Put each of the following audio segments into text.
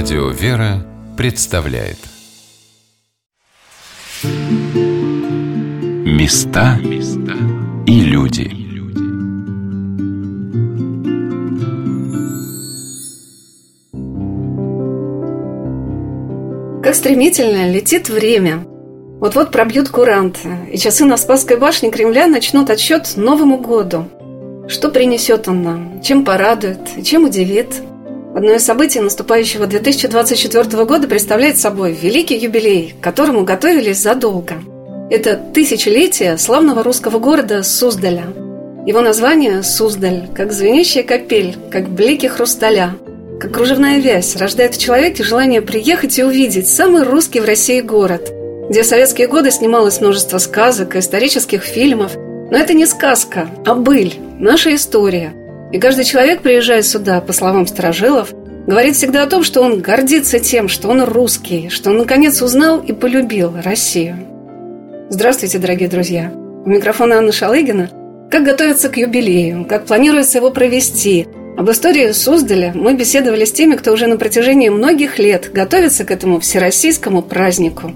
Радио «Вера» представляет. Места и люди. Как стремительно летит время. Вот-вот пробьют куранты, и часы на Спасской башне Кремля начнут отсчет Новому году. Что принесет он нам, чем порадует? Чем удивит – Одно из событий наступающего 2024 года представляет собой великий юбилей, к которому готовились задолго. Это тысячелетие славного русского города Суздаля. Его название – Суздаль, как звенящая капель, как блики хрусталя, как кружевная вязь рождает в человеке желание приехать и увидеть самый русский в России город, где в советские годы снималось множество сказок и исторических фильмов. Но это не сказка, а быль, наша история – и каждый человек, приезжая сюда, по словам сторожилов, говорит всегда о том, что он гордится тем, что он русский, что он наконец узнал и полюбил Россию. Здравствуйте, дорогие друзья! У микрофона Анна Шалыгина. Как готовиться к юбилею, как планируется его провести. Об истории Суздаля мы беседовали с теми, кто уже на протяжении многих лет готовится к этому всероссийскому празднику.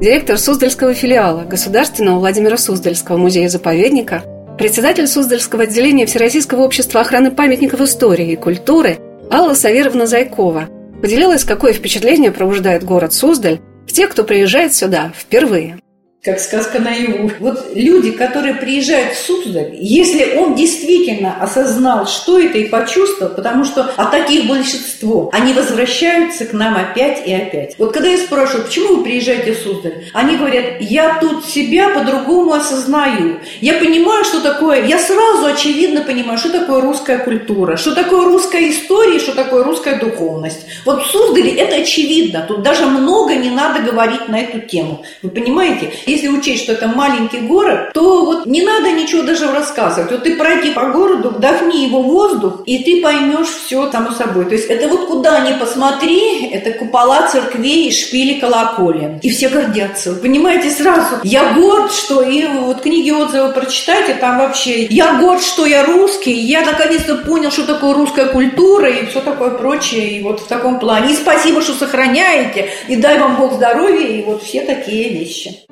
Директор Суздальского филиала Государственного Владимира Суздальского музея-заповедника – Председатель Суздальского отделения Всероссийского общества охраны памятников истории и культуры Алла Саверовна Зайкова поделилась, какое впечатление пробуждает город Суздаль в тех, кто приезжает сюда впервые как сказка наяву. Вот люди, которые приезжают в Суздаль, если он действительно осознал, что это и почувствовал, потому что а таких большинство, они возвращаются к нам опять и опять. Вот когда я спрашиваю, почему вы приезжаете в Суздаль, они говорят, я тут себя по-другому осознаю. Я понимаю, что такое, я сразу очевидно понимаю, что такое русская культура, что такое русская история, что такое русская духовность. Вот в Суздале это очевидно, тут даже много не надо говорить на эту тему. Вы понимаете? Если учесть, что это маленький город, то вот не надо ничего даже рассказывать. Вот ты пройди по городу, вдохни его воздух, и ты поймешь все само собой. То есть это вот куда ни посмотри, это купола церквей, шпили, колоколен. И все гордятся. Понимаете, сразу. Я горд, что и вот книги отзывы прочитайте, там вообще я горд, что я русский, я наконец-то понял, что такое русская культура и все такое прочее. И вот в таком плане. И спасибо, что сохраняете, и дай вам Бог здоровья, и вот все такие вещи.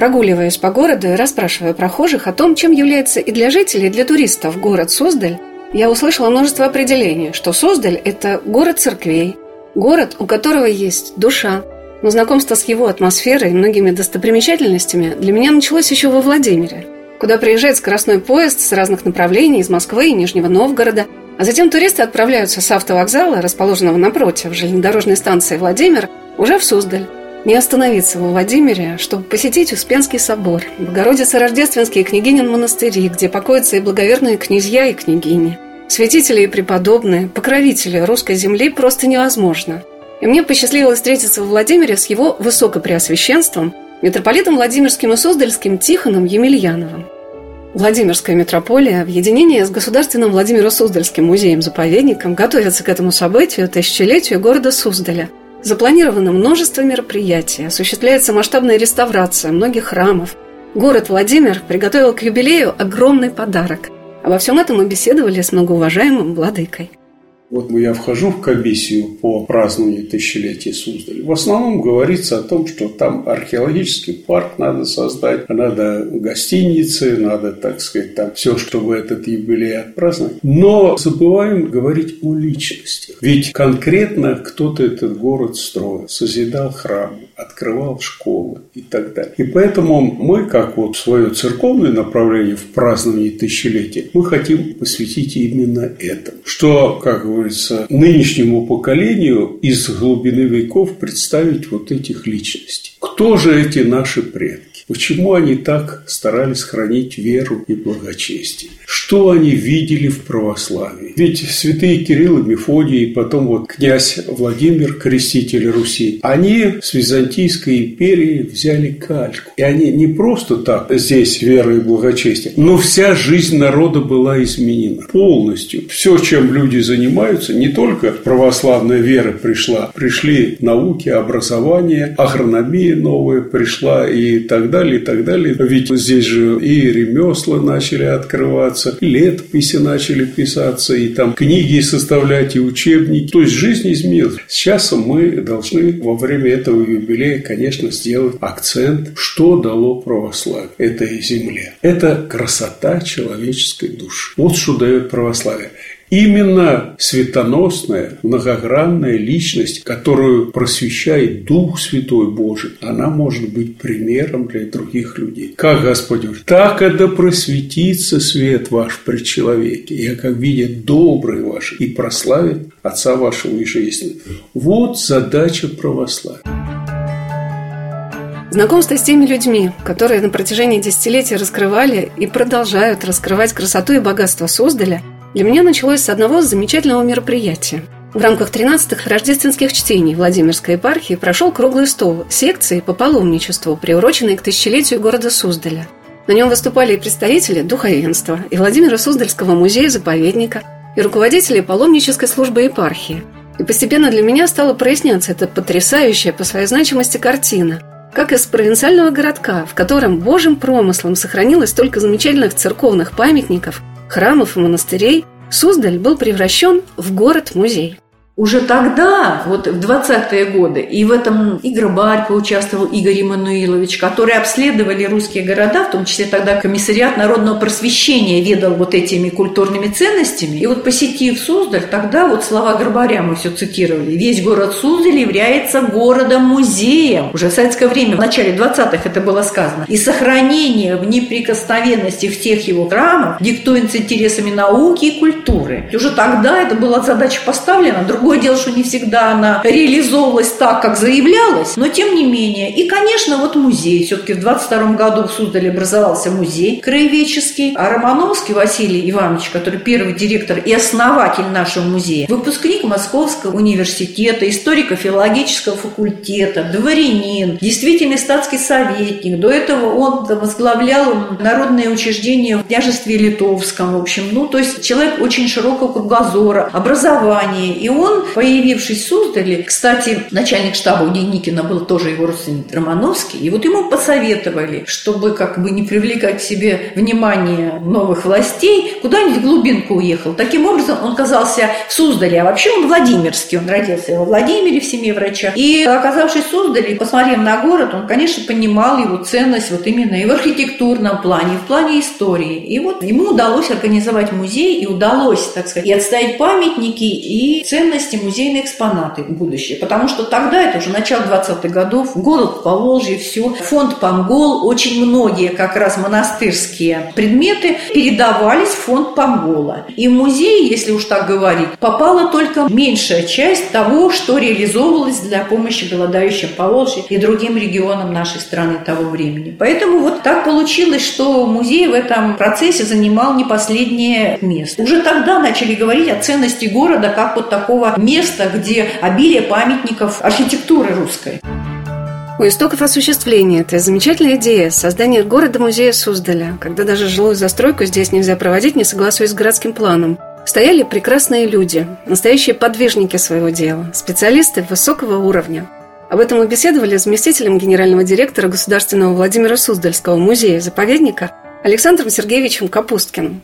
Прогуливаясь по городу и расспрашивая прохожих о том, чем является и для жителей, и для туристов город Суздаль, я услышала множество определений, что Суздаль – это город церквей, город, у которого есть душа. Но знакомство с его атмосферой и многими достопримечательностями для меня началось еще во Владимире, куда приезжает скоростной поезд с разных направлений из Москвы и Нижнего Новгорода, а затем туристы отправляются с автовокзала, расположенного напротив железнодорожной станции Владимир, уже в Суздаль не остановиться во Владимире, чтобы посетить Успенский собор, Богородица-Рождественские княгинин монастыри, где покоятся и благоверные князья и княгини. Святители и преподобные, покровители русской земли просто невозможно. И мне посчастливилось встретиться в Владимире с его высокопреосвященством, митрополитом Владимирским и Суздальским Тихоном Емельяновым. Владимирская митрополия в единении с Государственным Владимиро-Суздальским музеем-заповедником готовится к этому событию, тысячелетию города Суздаля – Запланировано множество мероприятий, осуществляется масштабная реставрация многих храмов. Город Владимир приготовил к юбилею огромный подарок. Обо всем этом мы беседовали с многоуважаемым владыкой. Вот я вхожу в комиссию по празднованию тысячелетия Суздаля. В основном говорится о том, что там археологический парк надо создать, надо гостиницы, надо, так сказать, там все, чтобы этот юбилей отпраздновать. Но забываем говорить о личности. Ведь конкретно кто-то этот город строил, созидал храмы, открывал школы и так далее. И поэтому мы, как вот свое церковное направление в праздновании тысячелетия, мы хотим посвятить именно этому. Что, как говорится, нынешнему поколению из глубины веков представить вот этих личностей. Кто же эти наши предки? Почему они так старались хранить веру и благочестие? Что они видели в православии? Ведь святые Кирилл и Мефодий, и потом вот князь Владимир, креститель Руси, они с Византийской империи взяли кальку. И они не просто так здесь вера и благочестие, но вся жизнь народа была изменена полностью. Все, чем люди занимаются, не только православная вера пришла, пришли науки, образование, агрономия новая пришла и так далее далее, и так далее. Ведь здесь же и ремесла начали открываться, и летописи начали писаться, и там книги составлять, и учебники. То есть жизнь изменилась. Сейчас мы должны во время этого юбилея, конечно, сделать акцент, что дало православие этой земле. Это красота человеческой души. Вот что дает православие. Именно светоносная, многогранная личность, которую просвещает Дух Святой Божий, она может быть примером для других людей. Как Господь говорит, так это просветится свет ваш при человеке, и как видят добрые ваши, и прославит Отца вашего и жизни. Вот задача православия. Знакомство с теми людьми, которые на протяжении десятилетий раскрывали и продолжают раскрывать красоту и богатство Суздаля – для меня началось с одного замечательного мероприятия. В рамках 13-х рождественских чтений Владимирской епархии прошел круглый стол секции по паломничеству, приуроченный к тысячелетию города Суздаля. На нем выступали и представители духовенства, и Владимира Суздальского музея-заповедника, и руководители паломнической службы епархии. И постепенно для меня стало проясняться эта потрясающая по своей значимости картина – как из провинциального городка, в котором божьим промыслом сохранилось столько замечательных церковных памятников, храмов и монастырей, Суздаль был превращен в город-музей уже тогда, вот в 20-е годы, и в этом и Грабарь участвовал Игорь Иммануилович, которые обследовали русские города, в том числе тогда комиссариат народного просвещения ведал вот этими культурными ценностями. И вот посетив Суздаль, тогда вот слова Грабаря мы все цитировали. Весь город Суздаль является городом-музеем. Уже в советское время, в начале 20-х это было сказано. И сохранение в неприкосновенности всех его храмов диктуется интересами науки и культуры. И уже тогда это была задача поставлена. Другой Другое дело, что не всегда она реализовывалась так, как заявлялось, но тем не менее. И, конечно, вот музей. Все-таки в 22 году в Суздале образовался музей краеведческий. А Романовский Василий Иванович, который первый директор и основатель нашего музея, выпускник Московского университета, историко-филологического факультета, дворянин, действительный статский советник. До этого он возглавлял народные учреждения в княжестве Литовском. В общем, ну, то есть человек очень широкого кругозора, образования. И он появившись в Суздале, кстати, начальник штаба у Деникина был тоже его родственник Романовский, и вот ему посоветовали, чтобы как бы не привлекать к себе внимание новых властей, куда-нибудь в глубинку уехал. Таким образом, он оказался в Суздале, а вообще он Владимирский, он родился во Владимире в семье врача. И оказавшись в Суздале, посмотрев на город, он, конечно, понимал его ценность вот именно и в архитектурном плане, и в плане истории. И вот ему удалось организовать музей, и удалось, так сказать, и отставить памятники, и ценность ценности музейные экспонаты в будущее. Потому что тогда, это уже начало 20-х годов, город Поволжье, все, фонд Памгол, очень многие как раз монастырские предметы передавались в фонд Памгола. И в музей, если уж так говорить, попала только меньшая часть того, что реализовывалось для помощи голодающим Поволжье и другим регионам нашей страны того времени. Поэтому вот так получилось, что музей в этом процессе занимал не последнее место. Уже тогда начали говорить о ценности города как вот такого место, где обилие памятников архитектуры русской. У истоков осуществления этой замечательной идеи создания города-музея Суздаля, когда даже жилую застройку здесь нельзя проводить, не согласуясь с городским планом, стояли прекрасные люди, настоящие подвижники своего дела, специалисты высокого уровня. Об этом мы беседовали с заместителем генерального директора Государственного Владимира Суздальского музея-заповедника Александром Сергеевичем Капусткиным.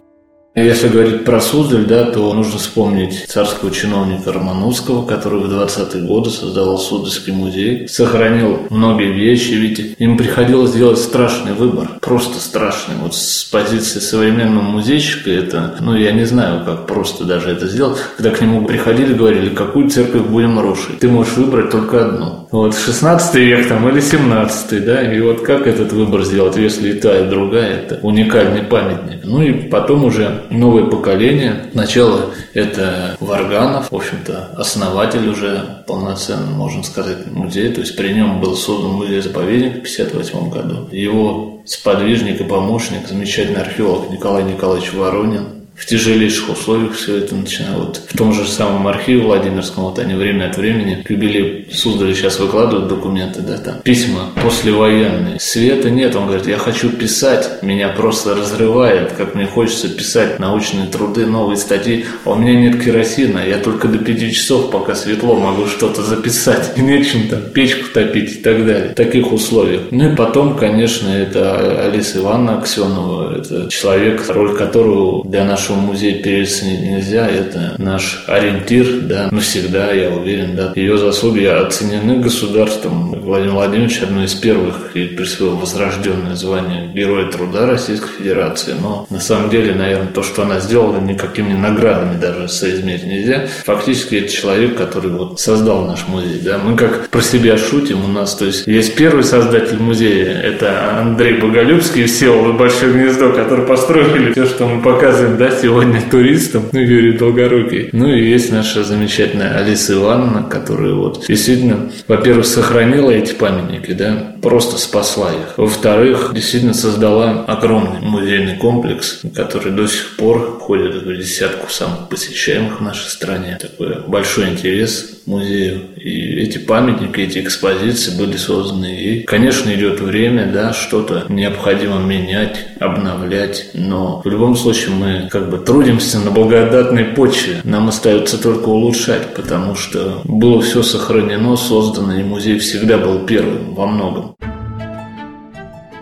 Если говорить про Суздаль, да, то нужно вспомнить царского чиновника Романовского, который в 20-е годы создавал Суздальский музей, сохранил многие вещи, ведь им приходилось делать страшный выбор, просто страшный. Вот с позиции современного музейщика это, ну, я не знаю, как просто даже это сделать. Когда к нему приходили, говорили, какую церковь будем рушить, ты можешь выбрать только одну. Вот 16 век там или 17 да, и вот как этот выбор сделать, если и та, и другая, это уникальный памятник. Ну и потом уже новое поколение. Сначала это Варганов, в общем-то, основатель уже полноценный, можно сказать, музея. То есть при нем был создан музей-заповедник в 1958 году. Его сподвижник и помощник, замечательный археолог Николай Николаевич Воронин. В тяжелейших условиях все это начинало. Вот в том же самом архиве Владимирском, вот они время от времени к юбилею Суздали сейчас выкладывают документы, да, там письма послевоенные. Света нет, он говорит, я хочу писать, меня просто разрывает, как мне хочется писать научные труды, новые статьи, а у меня нет керосина, я только до пяти часов, пока светло, могу что-то записать, и нечем там печку топить и так далее. В таких условиях. Ну и потом, конечно, это Алиса Ивановна Аксенова, это человек, роль которого для нашего нашего музея переоценить нельзя. Это наш ориентир, да, навсегда, я уверен, да. Ее заслуги оценены государством. Владимир Владимирович одно из первых и присвоил возрожденное звание Героя труда Российской Федерации. Но на самом деле, наверное, то, что она сделала, никакими наградами даже соизмерить нельзя. Фактически это человек, который вот создал наш музей, да. Мы как про себя шутим у нас, то есть есть первый создатель музея, это Андрей Боголюбский и Всеволод Большое Гнездо, которые построили все, что мы показываем, да, сегодня туристам, ну, Юрий Долгорукий. Ну, и есть наша замечательная Алиса Ивановна, которая вот действительно, во-первых, сохранила эти памятники, да, просто спасла их. Во-вторых, действительно создала огромный музейный комплекс, который до сих пор входит в десятку самых посещаемых в нашей стране. Такой большой интерес музею. И эти памятники, эти экспозиции были созданы. И, конечно, идет время, да, что-то необходимо менять, обновлять. Но в любом случае мы как бы трудимся на благодатной почве. Нам остается только улучшать, потому что было все сохранено, создано, и музей всегда был первым во многом.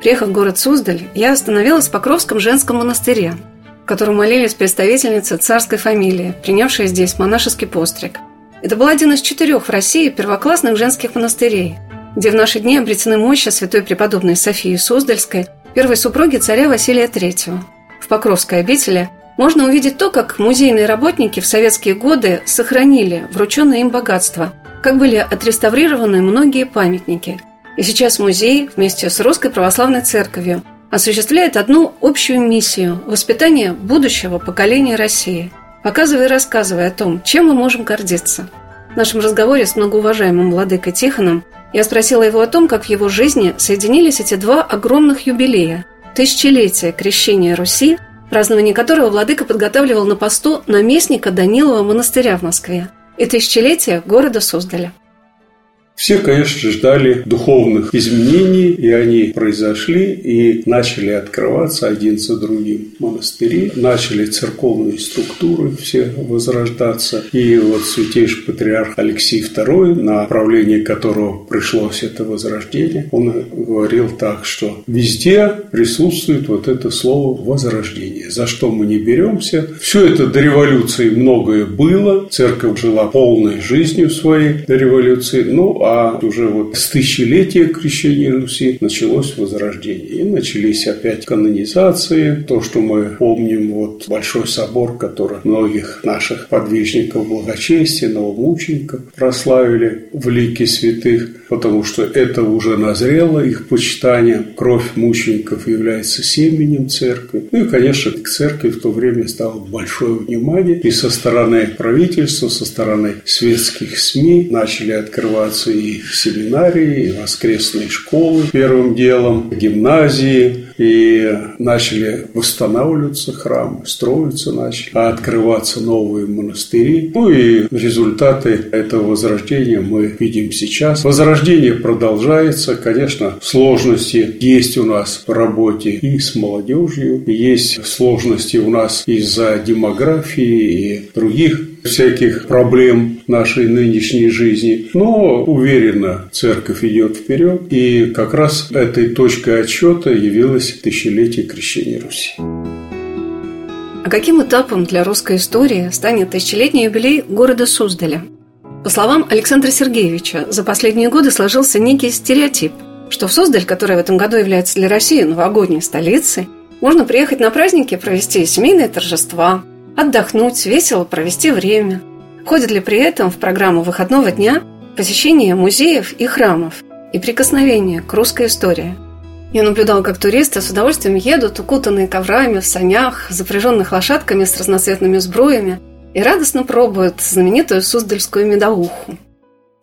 Приехав в город Суздаль, я остановилась в Покровском женском монастыре, в котором молились представительницы царской фамилии, принявшие здесь монашеский постриг – это был один из четырех в России первоклассных женских монастырей, где в наши дни обретены мощи святой преподобной Софии Суздальской, первой супруги царя Василия III. В Покровской обители можно увидеть то, как музейные работники в советские годы сохранили врученное им богатство, как были отреставрированы многие памятники. И сейчас музей вместе с Русской Православной Церковью осуществляет одну общую миссию – воспитание будущего поколения России – показывая и рассказывая о том, чем мы можем гордиться. В нашем разговоре с многоуважаемым владыкой Тихоном я спросила его о том, как в его жизни соединились эти два огромных юбилея – тысячелетие крещения Руси, празднование которого владыка подготавливал на посту наместника Данилова монастыря в Москве, и тысячелетие города Суздаля. Все, конечно, ждали духовных изменений, и они произошли, и начали открываться один за другим монастыри, начали церковные структуры все возрождаться. И вот святейший патриарх Алексей II, на правление которого пришлось это возрождение, он говорил так, что везде присутствует вот это слово «возрождение», за что мы не беремся. Все это до революции многое было, церковь жила полной жизнью своей до революции, ну, а уже вот с тысячелетия крещения Руси началось возрождение. И начались опять канонизации, то, что мы помним, вот Большой собор, который многих наших подвижников благочестия, новомучеников прославили в лике святых, потому что это уже назрело их почитание. Кровь мучеников является семенем церкви. Ну и, конечно, к церкви в то время стало большое внимание и со стороны правительства, со стороны светских СМИ начали открываться и семинарии, и воскресные школы первым делом, гимназии, и начали восстанавливаться храмы, строиться начали, а открываться новые монастыри. Ну и результаты этого возрождения мы видим сейчас. Возрождение продолжается. Конечно, сложности есть у нас в работе и с молодежью, есть сложности у нас из-за демографии и других всяких проблем нашей нынешней жизни. Но уверенно церковь идет вперед, и как раз этой точкой отсчета явилось тысячелетие крещения Руси. А каким этапом для русской истории станет тысячелетний юбилей города Суздаля? По словам Александра Сергеевича, за последние годы сложился некий стереотип, что в Суздаль, которая в этом году является для России новогодней столицей, можно приехать на праздники, провести семейные торжества, отдохнуть, весело провести время. Входит ли при этом в программу выходного дня посещение музеев и храмов и прикосновение к русской истории? Я наблюдала, как туристы с удовольствием едут, укутанные коврами, в санях, запряженных лошадками с разноцветными сбруями, и радостно пробуют знаменитую суздальскую медоуху.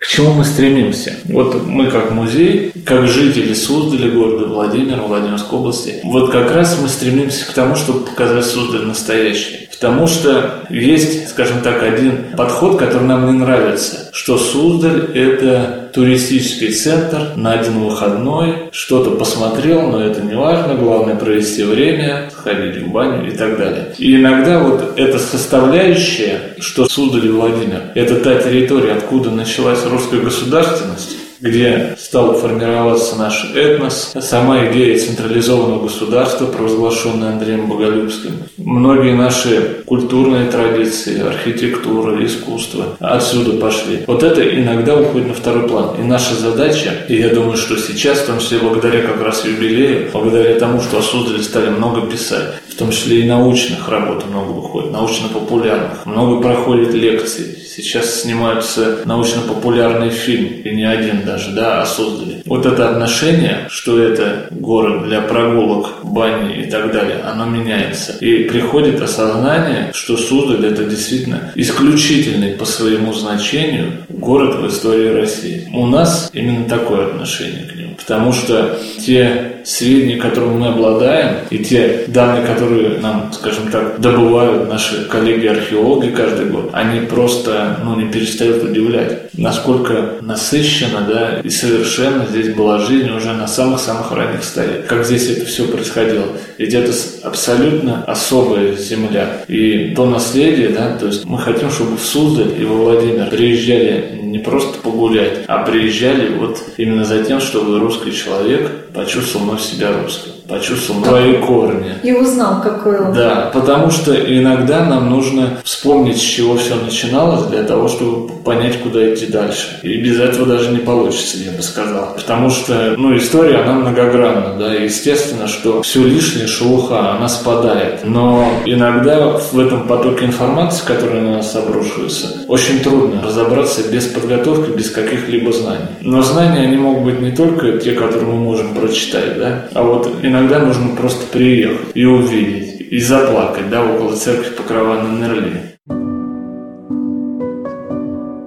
К чему мы стремимся? Вот мы как музей, как жители Суздаля, города Владимира, Владимирской области, вот как раз мы стремимся к тому, чтобы показать Суздаль настоящий. Потому что есть, скажем так, один подход, который нам не нравится, что Суздаль – это туристический центр на один выходной, что-то посмотрел, но это не важно, главное провести время, сходить в баню и так далее. И иногда вот эта составляющая, что Сударь Владимир, это та территория, откуда началась русская государственность, где стал формироваться наш этнос, сама идея централизованного государства, провозглашенная Андреем Боголюбским. Многие наши культурные традиции, архитектура, искусство отсюда пошли. Вот это иногда уходит на второй план. И наша задача, и я думаю, что сейчас, в том числе благодаря как раз юбилею, благодаря тому, что о Суздале стали много писать, том числе и научных работ много выходит, научно-популярных, много проходит лекций, Сейчас снимаются научно-популярный фильм, и не один даже, да, о Суздале. Вот это отношение, что это город для прогулок, бани и так далее, оно меняется. И приходит осознание, что Суздаль это действительно исключительный по своему значению город в истории России. У нас именно такое отношение к нему. Потому что те сведения, которыми мы обладаем, и те данные, которые нам, скажем так, добывают наши коллеги-археологи каждый год, они просто ну, не перестают удивлять, насколько насыщенно да, и совершенно здесь была жизнь уже на самых-самых ранних стадиях. Как здесь это все происходило. Ведь это абсолютно особая земля. И то наследие, да, то есть мы хотим, чтобы в Суздаль и во Владимир приезжали не просто погулять, а приезжали вот именно за тем, чтобы русский человек почувствовал вновь себя русским почувствовал свои корни. И узнал, какой он. Да, потому что иногда нам нужно вспомнить, с чего все начиналось, для того, чтобы понять, куда идти дальше. И без этого даже не получится, я бы сказал. Потому что, ну, история, она многогранна, да, и естественно, что все лишнее, шелуха, она спадает. Но иногда в этом потоке информации, который на нас обрушивается, очень трудно разобраться без подготовки, без каких-либо знаний. Но знания, они могут быть не только те, которые мы можем прочитать, да, а вот иногда нужно просто приехать и увидеть, и заплакать, да, около церкви Покрова на Нерли.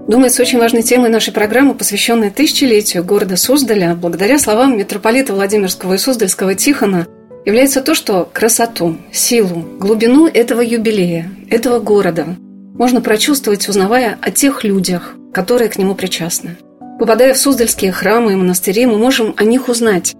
Думается, очень важной темой нашей программы, посвященной тысячелетию города Суздаля, благодаря словам митрополита Владимирского и Суздальского Тихона, является то, что красоту, силу, глубину этого юбилея, этого города можно прочувствовать, узнавая о тех людях, которые к нему причастны. Попадая в Суздальские храмы и монастыри, мы можем о них узнать,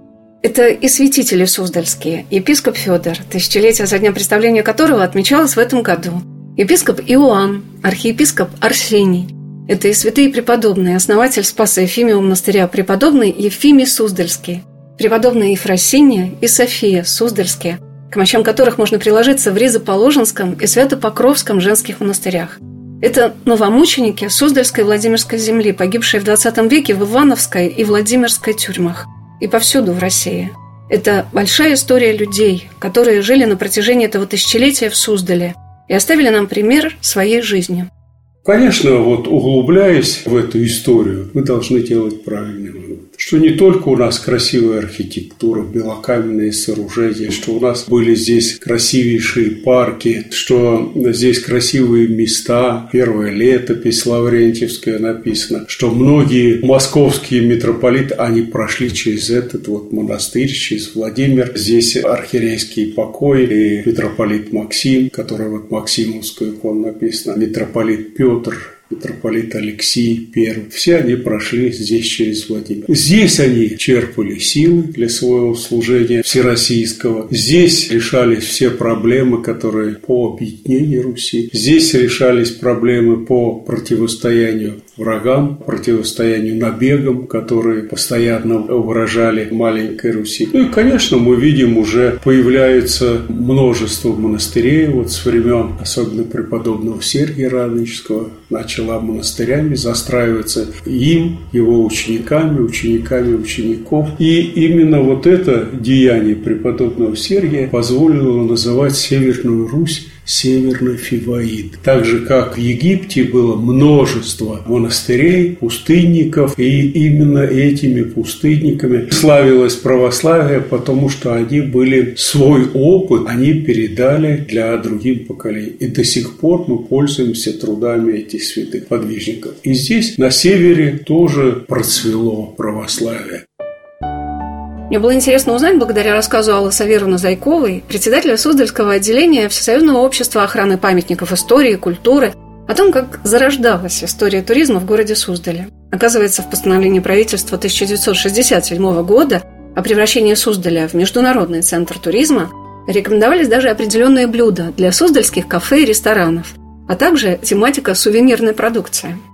это и святители Суздальские, епископ Федор, тысячелетие за дня представления которого отмечалось в этом году, епископ Иоанн, архиепископ Арсений. Это и святые преподобные, основатель Спаса Ефимия монастыря, преподобный Ефимий Суздальский, преподобные Ефросиния и София Суздальские, к мощам которых можно приложиться в Ризоположенском и Свято-Покровском женских монастырях. Это новомученики Суздальской и Владимирской земли, погибшие в XX веке в Ивановской и Владимирской тюрьмах и повсюду в России. Это большая история людей, которые жили на протяжении этого тысячелетия в Суздале и оставили нам пример своей жизни. Конечно, вот углубляясь в эту историю, мы должны делать правильный вывод. Что не только у нас красивая архитектура, белокаменные сооружения, что у нас были здесь красивейшие парки, что здесь красивые места, первая летопись Лаврентьевская написана, что многие московские митрополиты, они прошли через этот вот монастырь, через Владимир. Здесь архиерейский покой и митрополит Максим, который вот Максимовскую икону написано, митрополит Петр, митрополит Алексей I. Все они прошли здесь через Владимир. Здесь они черпали силы для своего служения всероссийского. Здесь решались все проблемы, которые по объединению Руси. Здесь решались проблемы по противостоянию врагам, противостоянию набегам, которые постоянно угрожали маленькой Руси. Ну и, конечно, мы видим уже появляется множество монастырей вот с времен, особенно преподобного Сергия Радонежского, начала монастырями застраиваться им, его учениками, учениками учеников. И именно вот это деяние преподобного Сергия позволило называть Северную Русь Северный Фиваид. Так же, как в Египте было множество монастырей, пустынников, и именно этими пустынниками славилось православие, потому что они были свой опыт, они передали для других поколений. И до сих пор мы пользуемся трудами этих святых подвижников. И здесь, на севере, тоже процвело православие. Мне было интересно узнать, благодаря рассказу Аллы Саверовны Зайковой, председателя Суздальского отделения Всесоюзного общества охраны памятников истории и культуры, о том, как зарождалась история туризма в городе Суздале. Оказывается, в постановлении правительства 1967 года о превращении Суздаля в международный центр туризма рекомендовались даже определенные блюда для суздальских кафе и ресторанов, а также тематика сувенирной продукции –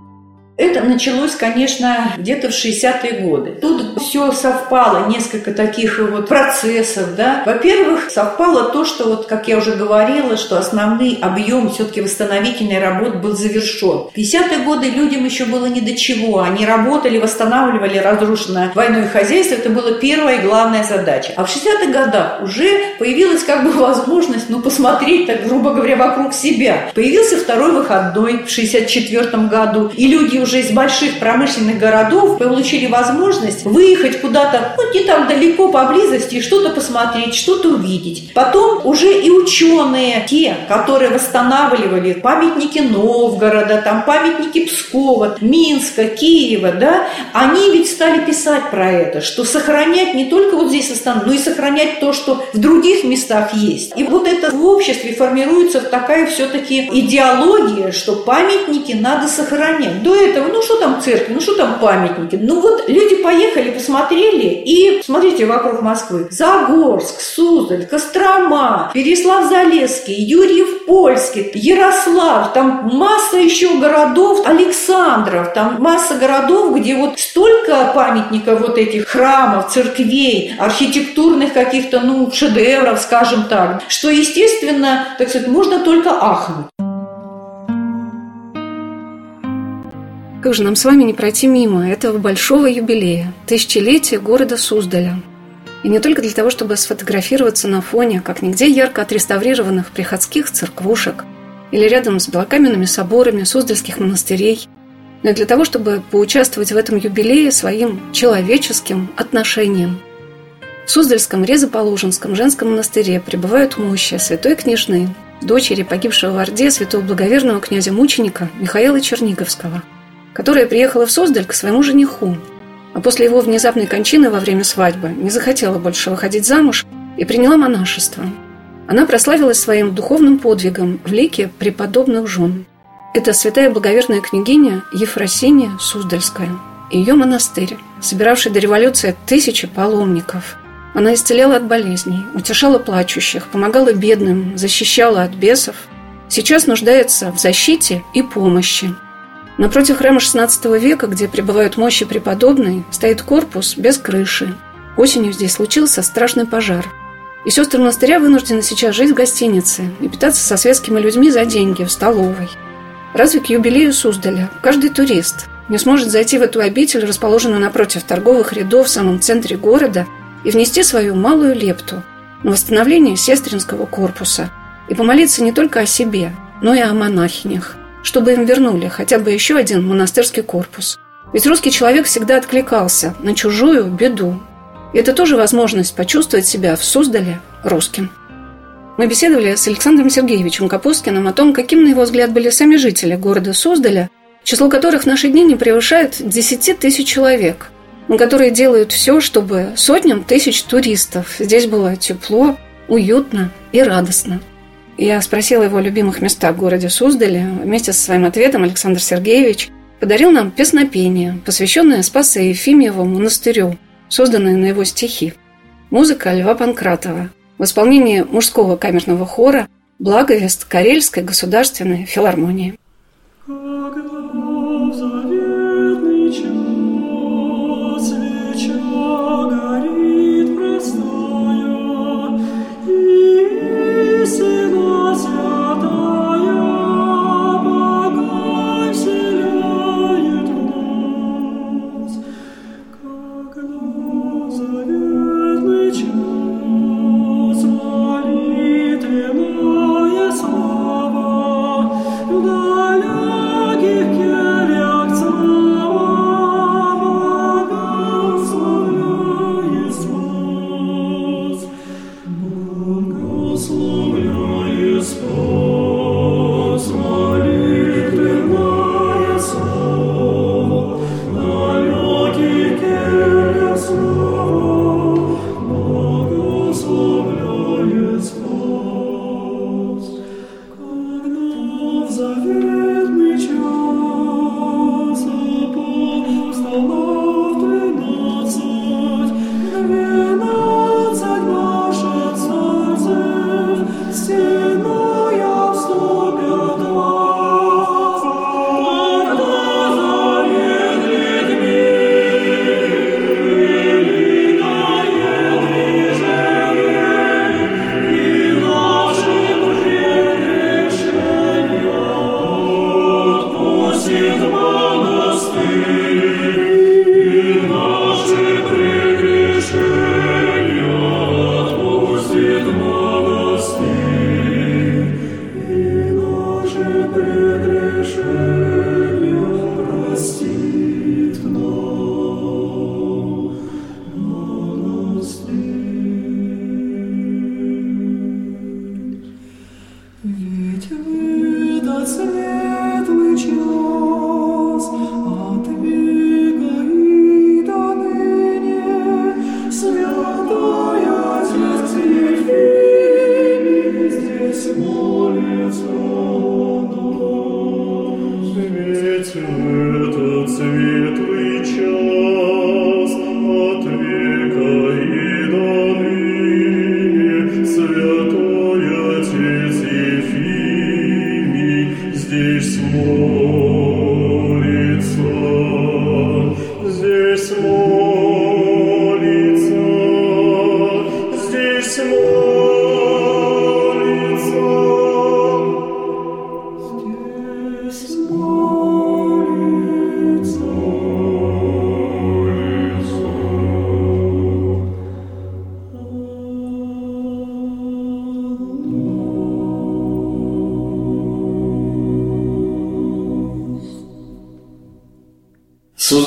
это началось, конечно, где-то в 60-е годы. Тут все совпало, несколько таких вот процессов, да. Во-первых, совпало то, что, вот, как я уже говорила, что основной объем все-таки восстановительной работы был завершен. В 50-е годы людям еще было не до чего. Они работали, восстанавливали разрушенное войной хозяйство. Это была первая и главная задача. А в 60-х годах уже появилась как бы возможность, ну, посмотреть, так грубо говоря, вокруг себя. Появился второй выходной в 64 году, и люди уже уже из больших промышленных городов получили возможность выехать куда-то, ну, не так далеко, поблизости, и что-то посмотреть, что-то увидеть. Потом уже и ученые, те, которые восстанавливали памятники Новгорода, там памятники Пскова, Минска, Киева, да, они ведь стали писать про это, что сохранять не только вот здесь останут, но и сохранять то, что в других местах есть. И вот это в обществе формируется такая все-таки идеология, что памятники надо сохранять. До этого этого, ну что там церкви, ну что там памятники. Ну вот люди поехали, посмотрели, и смотрите вокруг Москвы. Загорск, Суздаль, Кострома, Переслав-Залесский, Юрьев-Польский, Ярослав, там масса еще городов, Александров, там масса городов, где вот столько памятников вот этих храмов, церквей, архитектурных каких-то, ну, шедевров, скажем так, что, естественно, так сказать, можно только ахнуть. Как же нам с вами не пройти мимо этого большого юбилея, тысячелетия города Суздаля? И не только для того, чтобы сфотографироваться на фоне, как нигде ярко отреставрированных приходских церквушек или рядом с белокаменными соборами суздальских монастырей, но и для того, чтобы поучаствовать в этом юбилее своим человеческим отношением. В Суздальском Резоположенском женском монастыре пребывают мощи святой княжны, дочери погибшего в Орде святого благоверного князя-мученика Михаила Черниговского – которая приехала в Создаль к своему жениху, а после его внезапной кончины во время свадьбы не захотела больше выходить замуж и приняла монашество. Она прославилась своим духовным подвигом в лике преподобных жен. Это святая благоверная княгиня Ефросиния Суздальская и ее монастырь, собиравший до революции тысячи паломников. Она исцеляла от болезней, утешала плачущих, помогала бедным, защищала от бесов. Сейчас нуждается в защите и помощи – Напротив храма XVI века, где пребывают мощи преподобной, стоит корпус без крыши. Осенью здесь случился страшный пожар. И сестры монастыря вынуждены сейчас жить в гостинице и питаться со светскими людьми за деньги в столовой. Разве к юбилею Суздаля каждый турист не сможет зайти в эту обитель, расположенную напротив торговых рядов в самом центре города, и внести свою малую лепту на восстановление сестринского корпуса и помолиться не только о себе, но и о монахинях, чтобы им вернули хотя бы еще один монастырский корпус. Ведь русский человек всегда откликался на чужую беду. И это тоже возможность почувствовать себя в Суздале русским. Мы беседовали с Александром Сергеевичем Капускиным о том, каким, на его взгляд, были сами жители города Суздаля, число которых в наши дни не превышает 10 тысяч человек, которые делают все, чтобы сотням тысяч туристов здесь было тепло, уютно и радостно. Я спросила его любимых местах в городе Суздале. Вместе со своим ответом Александр Сергеевич подарил нам песнопение, посвященное Спасо Ефимьеву монастырю, созданное на его стихи. Музыка Льва Панкратова в исполнении мужского камерного хора «Благовест Карельской государственной филармонии». Молитве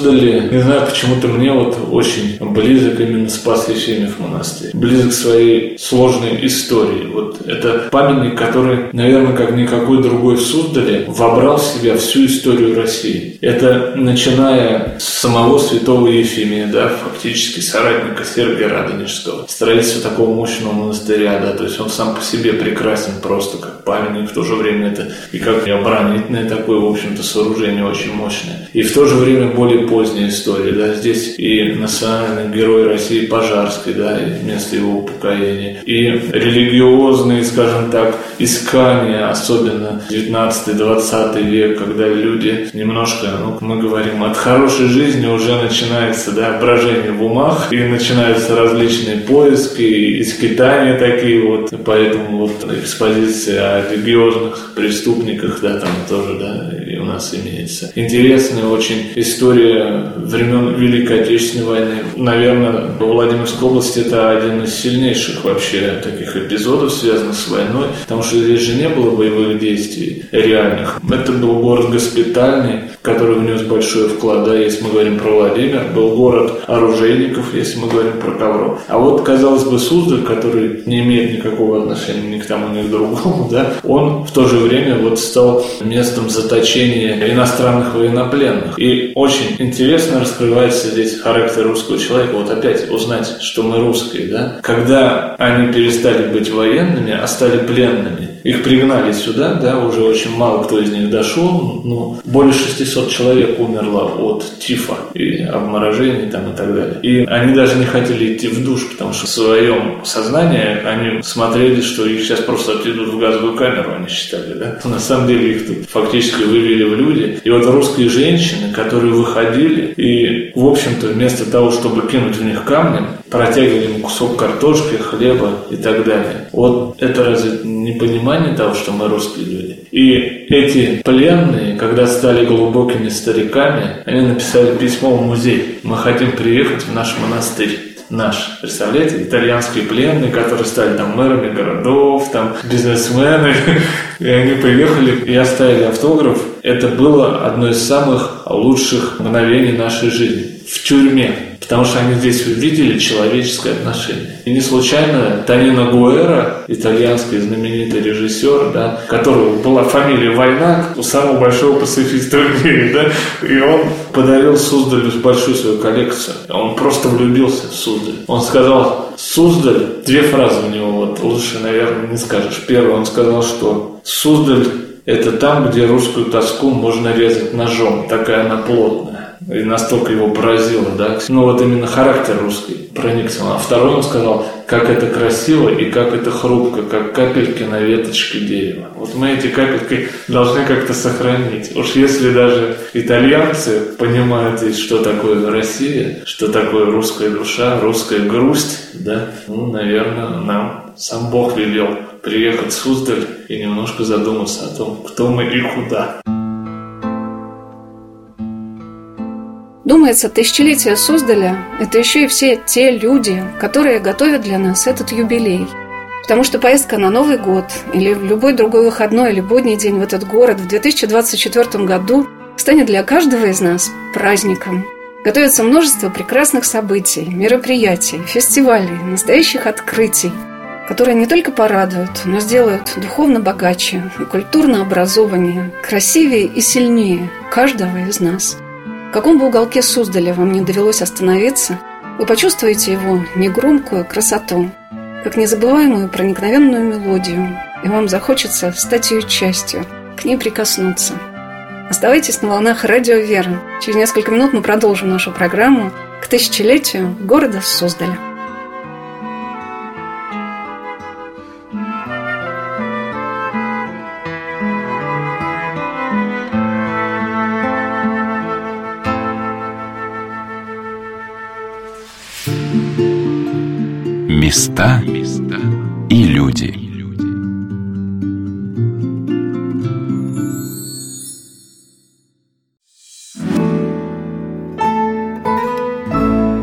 создали, не знаю, почему-то мне вот очень близок именно Спас Ефимов монастырь. Близок своей сложной историей. Вот это памятник, который, наверное, как никакой другой в Суздале, вобрал в себя всю историю России. Это начиная с самого святого Ефимия, да, фактически соратника Сергия Радонежского, строительство такого мощного монастыря, да, то есть он сам по себе прекрасен просто как памятник, в то же время это и как оборонительное такое, в общем-то, сооружение очень мощное. И в то же время более поздняя история, да, здесь и национальный герой России Пожарский, да, и место его упокоения, и религиозные, скажем так, искания, особенно 19-20 век, когда люди немножко, ну, мы говорим, от хорошей жизни уже начинается, да, брожение в умах, и начинаются различные поиски, и скитания такие вот, поэтому вот экспозиция о религиозных преступниках, да, там тоже, да, нас имеется. Интересная очень история времен Великой Отечественной войны. Наверное, во Владимирской области это один из сильнейших вообще таких эпизодов, связанных с войной, потому что здесь же не было боевых действий реальных. Это был город госпитальный, который внес большой вклад, да, если мы говорим про Владимир, был город оружейников, если мы говорим про Ковров. А вот, казалось бы, Суздаль, который не имеет никакого отношения ни к тому, ни к другому, да, он в то же время вот стал местом заточения иностранных военнопленных. И очень интересно раскрывается здесь характер русского человека. Вот опять узнать, что мы русские, да. Когда они перестали быть военными, а стали пленными, их пригнали сюда, да, уже очень мало кто из них дошел, но более 600 человек умерло от тифа и обморожений там и так далее. И они даже не хотели идти в душ, потому что в своем сознании они смотрели, что их сейчас просто отведут в газовую камеру, они считали, да. На самом деле их тут фактически вывели в люди. И вот русские женщины, которые выходили и, в общем-то, вместо того, чтобы кинуть в них камнем, протягивали ему кусок картошки, хлеба и так далее. Вот это разве не понимание того, что мы русские люди? И эти пленные, когда стали глубокими стариками, они написали письмо в музей. Мы хотим приехать в наш монастырь наш. Представляете, итальянские пленные, которые стали там мэрами городов, там бизнесмены. И они приехали и оставили автограф. Это было одно из самых лучших мгновений нашей жизни. В тюрьме. Потому что они здесь увидели человеческое отношение. И не случайно Танина Гуэра, итальянский знаменитый режиссер, да, которого была фамилия Войнак, у самого большого пацифиста в мире, да, и он подарил Суздалю большую свою коллекцию. Он просто влюбился в Суздаль. Он сказал, Суздаль, две фразы у него, вот лучше, наверное, не скажешь. Первый, он сказал, что Суздаль – это там, где русскую тоску можно резать ножом, такая она плотная и настолько его поразило, да, ну вот именно характер русский проникся. А второй он сказал, как это красиво и как это хрупко, как капельки на веточке дерева. Вот мы эти капельки должны как-то сохранить. Уж если даже итальянцы понимают здесь, что такое Россия, что такое русская душа, русская грусть, да, ну, наверное, нам сам Бог велел приехать в Суздаль и немножко задуматься о том, кто мы и куда. Думается, тысячелетие Суздаля – это еще и все те люди, которые готовят для нас этот юбилей. Потому что поездка на Новый год или в любой другой выходной или будний день в этот город в 2024 году станет для каждого из нас праздником. Готовится множество прекрасных событий, мероприятий, фестивалей, настоящих открытий, которые не только порадуют, но сделают духовно богаче и культурно образованнее, красивее и сильнее каждого из нас. Каком бы уголке Суздаля вам не довелось остановиться, вы почувствуете его негромкую красоту – как незабываемую проникновенную мелодию, и вам захочется стать ее частью, к ней прикоснуться. Оставайтесь на волнах радио «Вера». Через несколько минут мы продолжим нашу программу к тысячелетию города Суздаля. Места и люди.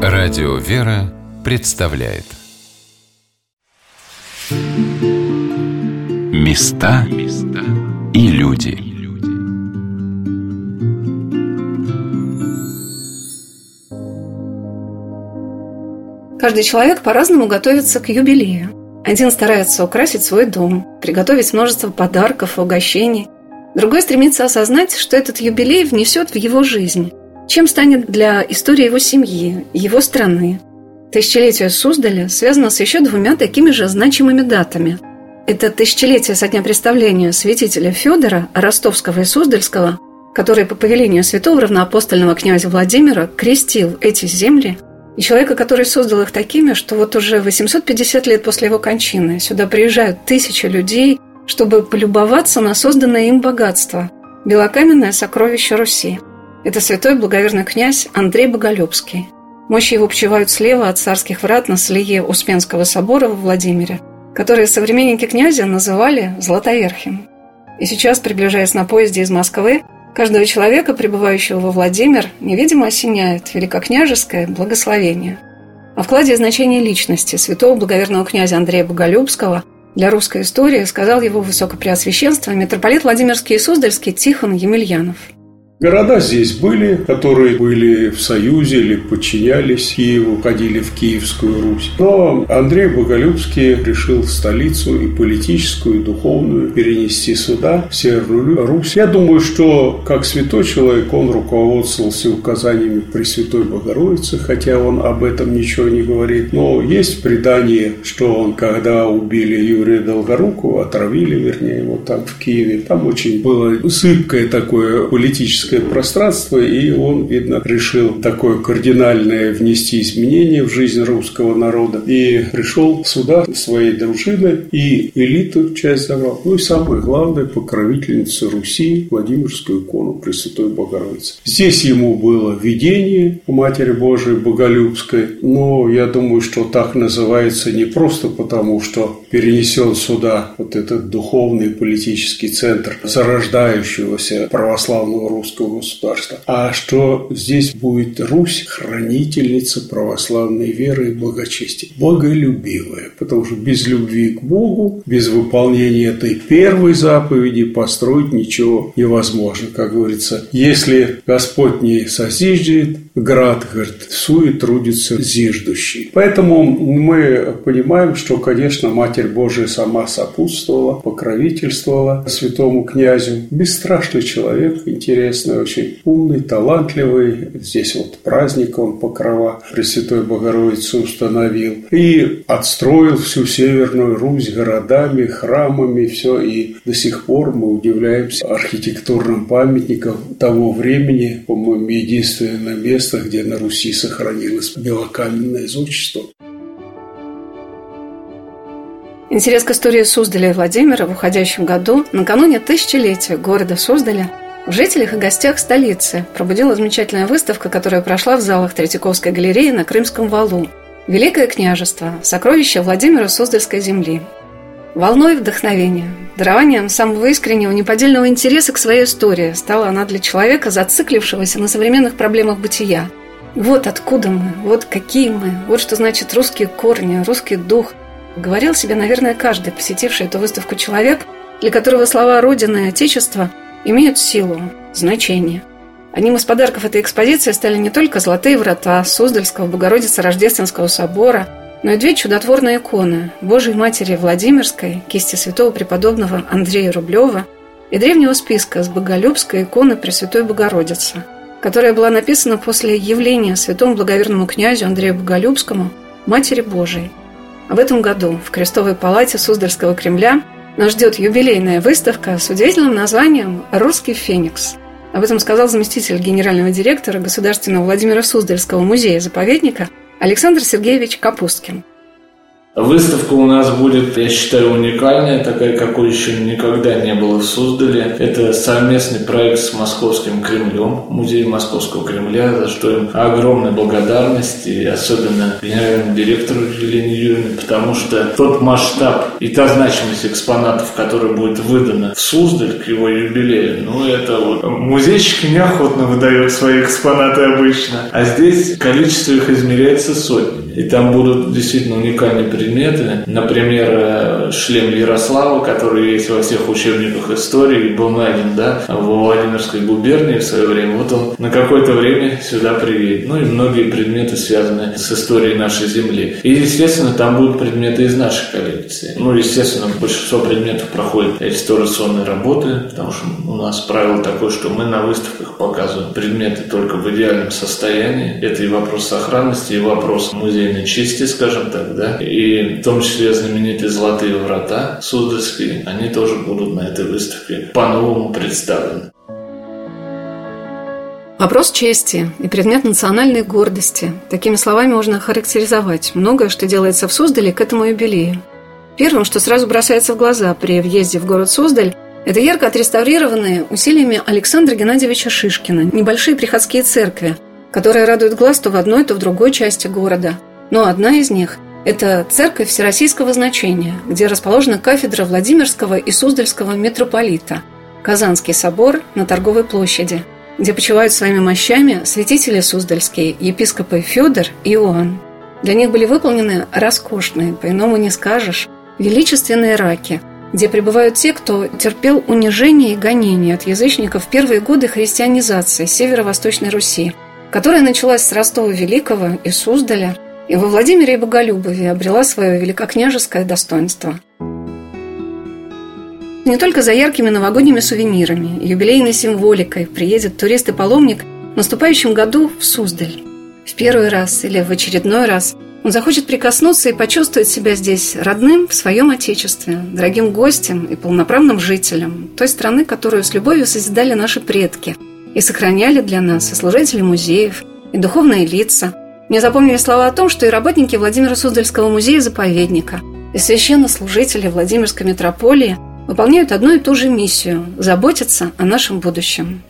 Радио «Вера» представляет Места и люди. Каждый человек по-разному готовится к юбилею. Один старается украсить свой дом, приготовить множество подарков угощений. Другой стремится осознать, что этот юбилей внесет в его жизнь, чем станет для истории его семьи, его страны. Тысячелетие Суздаля связано с еще двумя такими же значимыми датами. Это тысячелетие со дня представления святителя Федора, Ростовского и Суздальского, который по повелению святого равноапостольного князя Владимира крестил эти земли – и человека, который создал их такими, что вот уже 850 лет после его кончины сюда приезжают тысячи людей, чтобы полюбоваться на созданное им богатство – белокаменное сокровище Руси. Это святой благоверный князь Андрей Боголюбский. Мощи его почивают слева от царских врат на слие Успенского собора во Владимире, которые современники князя называли Златоверхим. И сейчас, приближаясь на поезде из Москвы, Каждого человека, пребывающего во Владимир, невидимо осеняет великокняжеское благословение. О вкладе и значении личности святого благоверного князя Андрея Боголюбского для русской истории сказал его высокопреосвященство митрополит Владимирский и Суздальский Тихон Емельянов – Города здесь были, которые были в Союзе или подчинялись Киеву, ходили в Киевскую Русь. Но Андрей Боголюбский решил столицу и политическую, и духовную перенести сюда, в Северную Русь. Я думаю, что как святой человек он руководствовался указаниями Пресвятой Богородицы, хотя он об этом ничего не говорит. Но есть предание, что он, когда убили Юрия Долгорукова, отравили, вернее, его там в Киеве, там очень было зыбкое такое политическое политическое пространство, и он, видно, решил такое кардинальное внести изменение в жизнь русского народа. И пришел сюда своей дружины и элиту часть забрал. Ну и самое главное, покровительницу Руси, Владимирскую икону Пресвятой Богородицы. Здесь ему было видение у Матери Божией Боголюбской, но я думаю, что так называется не просто потому, что перенесен сюда вот этот духовный политический центр зарождающегося православного русского государства, а что здесь будет Русь хранительница православной веры и благочестия, боголюбивая, потому что без любви к Богу, без выполнения этой первой заповеди построить ничего невозможно. Как говорится, если Господь не созиждет, град, говорит, сует трудится зиждущий. Поэтому мы понимаем, что, конечно, Матерь Божия сама сопутствовала, покровительствовала святому князю. Бесстрашный человек, интересный, очень умный, талантливый. Здесь вот праздник он покрова Пресвятой Богородицы установил. И отстроил всю Северную Русь городами, храмами, все. И до сих пор мы удивляемся архитектурным памятникам того времени. По-моему, единственное место, где на Руси сохранилось белокаменное зодчество. Интерес к истории Суздаля и Владимира в уходящем году, накануне тысячелетия города Суздаля, в жителях и гостях столицы пробудила замечательная выставка, которая прошла в залах Третьяковской галереи на Крымском валу. Великое княжество. Сокровище Владимира Суздальской земли. Волной вдохновения, дарованием самого искреннего, неподдельного интереса к своей истории стала она для человека, зациклившегося на современных проблемах бытия. Вот откуда мы, вот какие мы, вот что значит русские корни, русский дух, Говорил себе, наверное, каждый, посетивший эту выставку человек, для которого слова «Родина» и «Отечество» имеют силу, значение. Одним из подарков этой экспозиции стали не только золотые врата Суздальского Богородицы-Рождественского собора, но и две чудотворные иконы Божией Матери Владимирской, кисти святого преподобного Андрея Рублева и древнего списка с Боголюбской иконы Пресвятой Богородицы, которая была написана после явления святому благоверному князю Андрею Боголюбскому Матери Божией. В этом году в Крестовой палате Суздальского Кремля нас ждет юбилейная выставка с удивительным названием «Русский феникс», об этом сказал заместитель генерального директора Государственного Владимира Суздальского музея-заповедника Александр Сергеевич Капусткин. Выставка у нас будет, я считаю, уникальная, такая, какой еще никогда не было в Суздале. Это совместный проект с Московским Кремлем, музей Московского Кремля, за что им огромная благодарность, и особенно генеральному директору Елене Юрьевне, потому что тот масштаб и та значимость экспонатов, которая будет выдана в Суздаль к его юбилею, ну это вот музейщики неохотно выдают свои экспонаты обычно, а здесь количество их измеряется сотнями. И там будут действительно уникальные предметы. Например, э, шлем Ярослава, который есть во всех учебниках истории, был найден да, в Владимирской губернии в свое время. Вот он на какое-то время сюда приедет. Ну и многие предметы связаны с историей нашей земли. И, естественно, там будут предметы из нашей коллекции. Ну, естественно, большинство предметов проходит реставрационные работы, потому что у нас правило такое, что мы на выставках показываем предметы только в идеальном состоянии. Это и вопрос сохранности, и вопрос музейной чести, скажем так, да, и в том числе знаменитые «Золотые врата» Суздальские, они тоже будут на этой выставке по-новому представлены. Вопрос чести и предмет национальной гордости. Такими словами можно характеризовать многое, что делается в Суздале к этому юбилею. Первым, что сразу бросается в глаза при въезде в город Суздаль, это ярко отреставрированные усилиями Александра Геннадьевича Шишкина небольшие приходские церкви, которые радуют глаз то в одной, то в другой части города. Но одна из них – это церковь всероссийского значения, где расположена кафедра Владимирского и Суздальского митрополита, Казанский собор на Торговой площади, где почивают своими мощами святители суздальские, епископы Федор и Иоанн. Для них были выполнены роскошные, по-иному не скажешь, величественные раки, где пребывают те, кто терпел унижение и гонение от язычников в первые годы христианизации северо-восточной Руси, которая началась с Ростова Великого и Суздаля – и во Владимире и Боголюбове обрела свое великокняжеское достоинство. Не только за яркими новогодними сувенирами, юбилейной символикой приедет турист и паломник в наступающем году в Суздаль. В первый раз или в очередной раз он захочет прикоснуться и почувствовать себя здесь родным в своем Отечестве, дорогим гостем и полноправным жителем той страны, которую с любовью созидали наши предки и сохраняли для нас и служители музеев, и духовные лица – мне запомнили слова о том, что и работники Владимира Суздальского музея-заповедника, и священнослужители Владимирской митрополии выполняют одну и ту же миссию – заботиться о нашем будущем.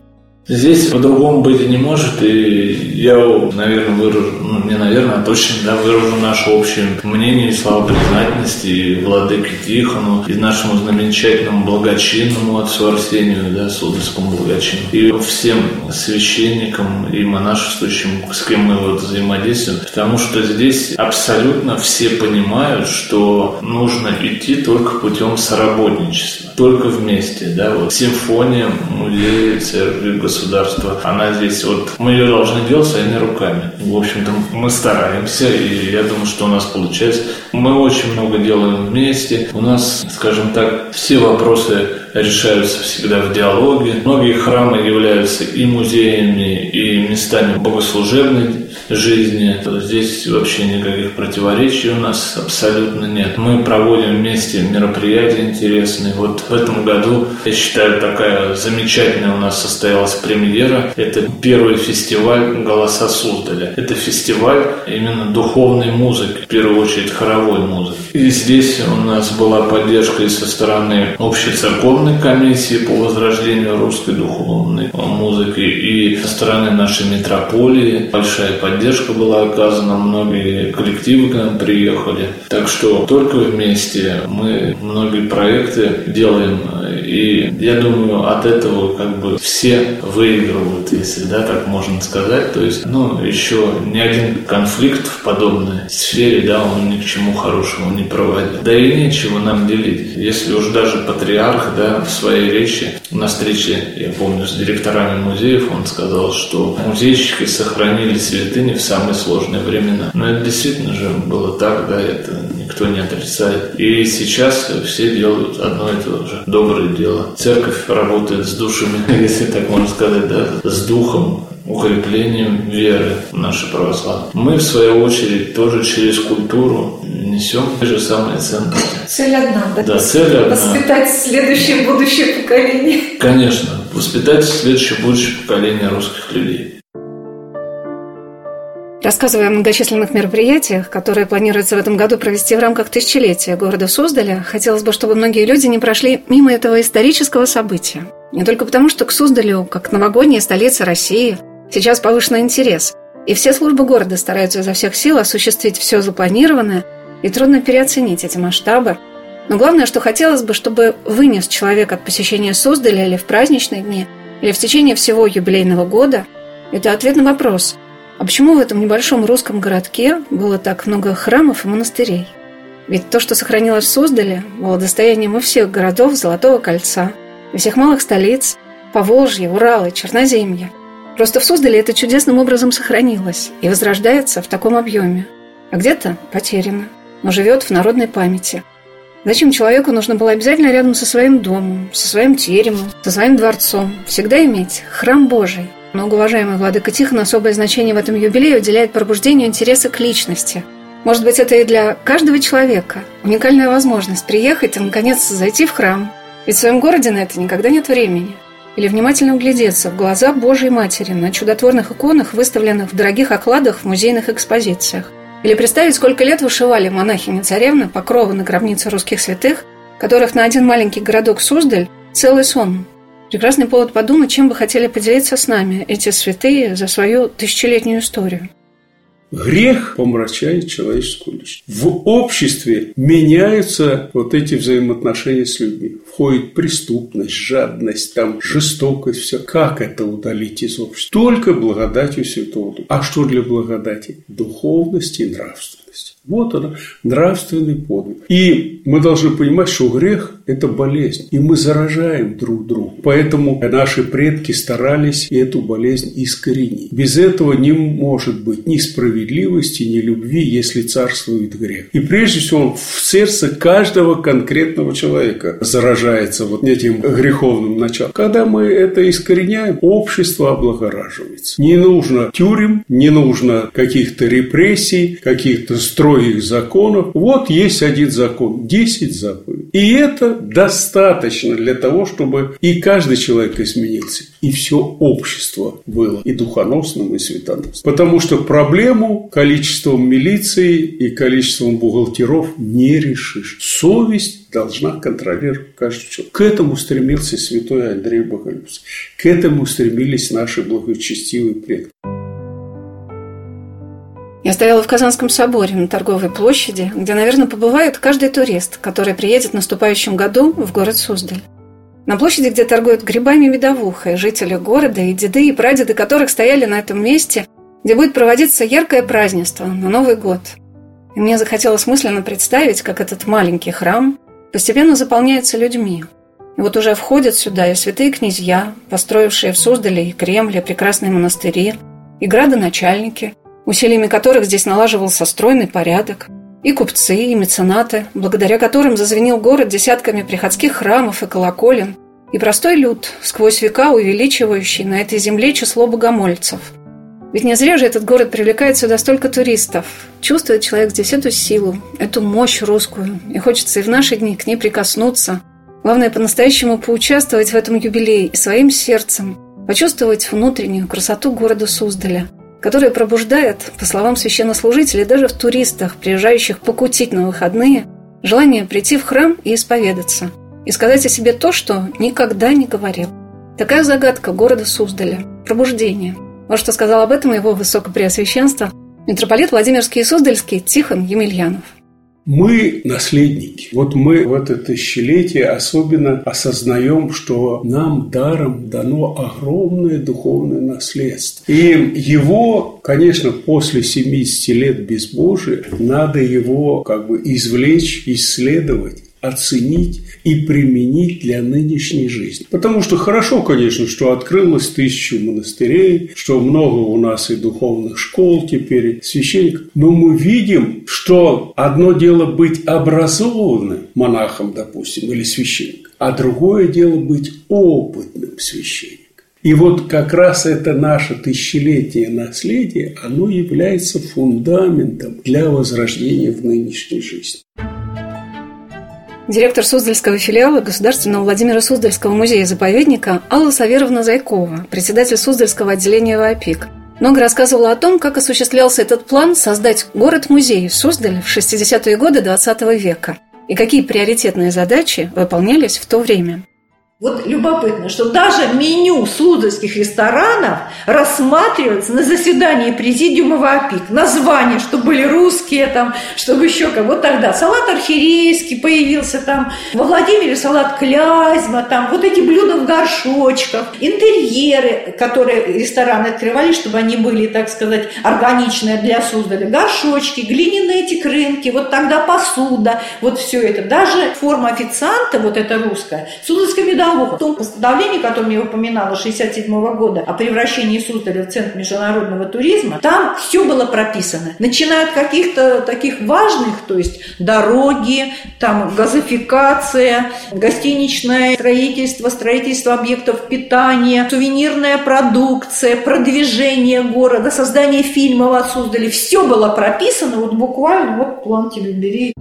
Здесь по-другому быть не может, и я, наверное, выражу, ну, не наверное, а точно, да, выражу наше общее мнение и слова признательности и владыке Тихону, и нашему замечательному благочинному отцу Арсению, да, Сударскому благочину, и всем священникам и монашествующим, с кем мы вот взаимодействуем, потому что здесь абсолютно все понимают, что нужно идти только путем соработничества, только вместе, да, вот. Симфония, музей, церкви, государства. Она здесь вот, мы ее должны делать своими руками. В общем-то, мы стараемся, и я думаю, что у нас получается. Мы очень много делаем вместе. У нас, скажем так, все вопросы решаются всегда в диалоге. Многие храмы являются и музеями, и местами богослужебной жизни. Здесь вообще никаких противоречий у нас абсолютно нет. Мы проводим вместе мероприятия интересные. Вот в этом году, я считаю, такая замечательная у нас состоялась премьера. Это первый фестиваль «Голоса Суздаля». Это фестиваль именно духовной музыки, в первую очередь хоровой музыки. И здесь у нас была поддержка и со стороны общей церковной комиссии по возрождению русской духовной музыки, и со стороны нашей метрополии большая поддержка была оказана, многие коллективы к нам приехали. Так что только вместе мы многие проекты делаем И я думаю, от этого как бы все выигрывают, если да, так можно сказать. То есть, ну, еще ни один конфликт в подобной сфере, да, он ни к чему хорошему не проводит. Да и нечего нам делить. Если уж даже патриарх, да, в своей речи на встрече, я помню, с директорами музеев, он сказал, что музейщики сохранили святыни в самые сложные времена. Но это действительно же было так, да, это никто не отрицает. И сейчас все делают одно и то же. Доброе дело. Церковь работает с душами, если так можно сказать, да, с духом, укреплением веры нашей православной. Мы, в свою очередь, тоже через культуру несем те же самые ценности. Цель одна, да? Да, цель одна. Воспитать следующее будущее поколение. Конечно, воспитать следующее будущее поколение русских людей. Рассказывая о многочисленных мероприятиях, которые планируется в этом году провести в рамках тысячелетия города Суздаля, хотелось бы, чтобы многие люди не прошли мимо этого исторического события. Не только потому, что к Суздалю, как новогодняя столица России, сейчас повышенный интерес, и все службы города стараются изо всех сил осуществить все запланированное, и трудно переоценить эти масштабы. Но главное, что хотелось бы, чтобы вынес человек от посещения Суздаля или в праздничные дни, или в течение всего юбилейного года, это ответ на вопрос – а почему в этом небольшом русском городке было так много храмов и монастырей? Ведь то, что сохранилось в Суздале, было достоянием и всех городов Золотого кольца, и всех малых столиц, Поволжья, Урала, Черноземья. Просто в Суздале это чудесным образом сохранилось и возрождается в таком объеме. А где-то потеряно, но живет в народной памяти. Зачем человеку нужно было обязательно рядом со своим домом, со своим теремом, со своим дворцом всегда иметь храм Божий – Многоуважаемый владыка Тихон особое значение в этом юбилее уделяет пробуждению интереса к личности. Может быть, это и для каждого человека уникальная возможность приехать и, наконец, зайти в храм. Ведь в своем городе на это никогда нет времени. Или внимательно углядеться в глаза Божьей Матери на чудотворных иконах, выставленных в дорогих окладах в музейных экспозициях. Или представить, сколько лет вышивали монахини-царевны покровы на гробнице русских святых, которых на один маленький городок Суздаль целый сон Прекрасный повод подумать, чем бы хотели поделиться с нами эти святые за свою тысячелетнюю историю. Грех помрачает человеческую личность. В обществе меняются вот эти взаимоотношения с людьми. Входит преступность, жадность, там, жестокость, все. Как это удалить из общества? Только благодатью Святого Духа. А что для благодати? Духовность и нравственность. Вот она, нравственный подвиг. И мы должны понимать, что грех – это болезнь, и мы заражаем друг друга. Поэтому наши предки старались эту болезнь искоренить. Без этого не может быть ни справедливости, ни любви, если царствует грех. И прежде всего в сердце каждого конкретного человека заражается вот этим греховным началом. Когда мы это искореняем, общество облагораживается. Не нужно тюрем, не нужно каких-то репрессий, каких-то строек строгих законов. Вот есть один закон, 10 заповедей. И это достаточно для того, чтобы и каждый человек изменился, и все общество было и духоносным, и светоносным. Потому что проблему количеством милиции и количеством бухгалтеров не решишь. Совесть должна контролировать каждый человек. К этому стремился святой Андрей Боголюбский. К этому стремились наши благочестивые предки. Я стояла в Казанском соборе на торговой площади, где, наверное, побывает каждый турист, который приедет в наступающем году в город Суздаль. На площади, где торгуют грибами медовухой, жители города и деды и прадеды которых стояли на этом месте, где будет проводиться яркое празднество на Новый год. И мне захотелось мысленно представить, как этот маленький храм постепенно заполняется людьми. И вот уже входят сюда и святые князья, построившие в Суздале и Кремле прекрасные монастыри, и градоначальники – усилиями которых здесь налаживался стройный порядок, и купцы, и меценаты, благодаря которым зазвенел город десятками приходских храмов и колоколен, и простой люд, сквозь века увеличивающий на этой земле число богомольцев. Ведь не зря же этот город привлекает сюда столько туристов. Чувствует человек здесь эту силу, эту мощь русскую, и хочется и в наши дни к ней прикоснуться. Главное, по-настоящему поучаствовать в этом юбилее и своим сердцем, почувствовать внутреннюю красоту города Суздаля – которое пробуждает, по словам священнослужителей, даже в туристах, приезжающих покутить на выходные, желание прийти в храм и исповедаться, и сказать о себе то, что никогда не говорил. Такая загадка города Суздаля – пробуждение. Вот что сказал об этом его высокопреосвященство митрополит Владимирский и Суздальский Тихон Емельянов. Мы наследники. Вот мы в это тысячелетие особенно осознаем, что нам даром дано огромное духовное наследство. И его, конечно, после 70 лет безбожия надо его как бы извлечь, исследовать оценить и применить для нынешней жизни. Потому что хорошо, конечно, что открылось тысячу монастырей, что много у нас и духовных школ теперь, священников. Но мы видим, что одно дело быть образованным монахом, допустим, или священником, а другое дело быть опытным священником. И вот как раз это наше тысячелетие наследия, оно является фундаментом для возрождения в нынешней жизни. Директор Суздальского филиала Государственного Владимира Суздальского музея-заповедника Алла Саверовна Зайкова, председатель Суздальского отделения ВАПИК, много рассказывала о том, как осуществлялся этот план создать город-музей в Суздале в 60-е годы XX века и какие приоритетные задачи выполнялись в то время. Вот любопытно, что даже меню суздальских ресторанов рассматривается на заседании президиума ВАПИК. Названия, что были русские там, чтобы еще как. Вот тогда салат архирейский появился там, во Владимире салат клязьма, там вот эти блюда в горшочках, интерьеры, которые рестораны открывали, чтобы они были, так сказать, органичные для Суздаля, горшочки, глиняные эти крынки, вот тогда посуда, вот все это. Даже форма официанта, вот эта русская, Суздальская медаль диалога. В том постановлении, которое я упоминала, 67 года, о превращении Суздаля в центр международного туризма, там все было прописано. Начиная от каких-то таких важных, то есть дороги, там газификация, гостиничное строительство, строительство объектов питания, сувенирная продукция, продвижение города, создание фильмов о Суздале. Все было прописано, вот буквально, вот план тебе бери.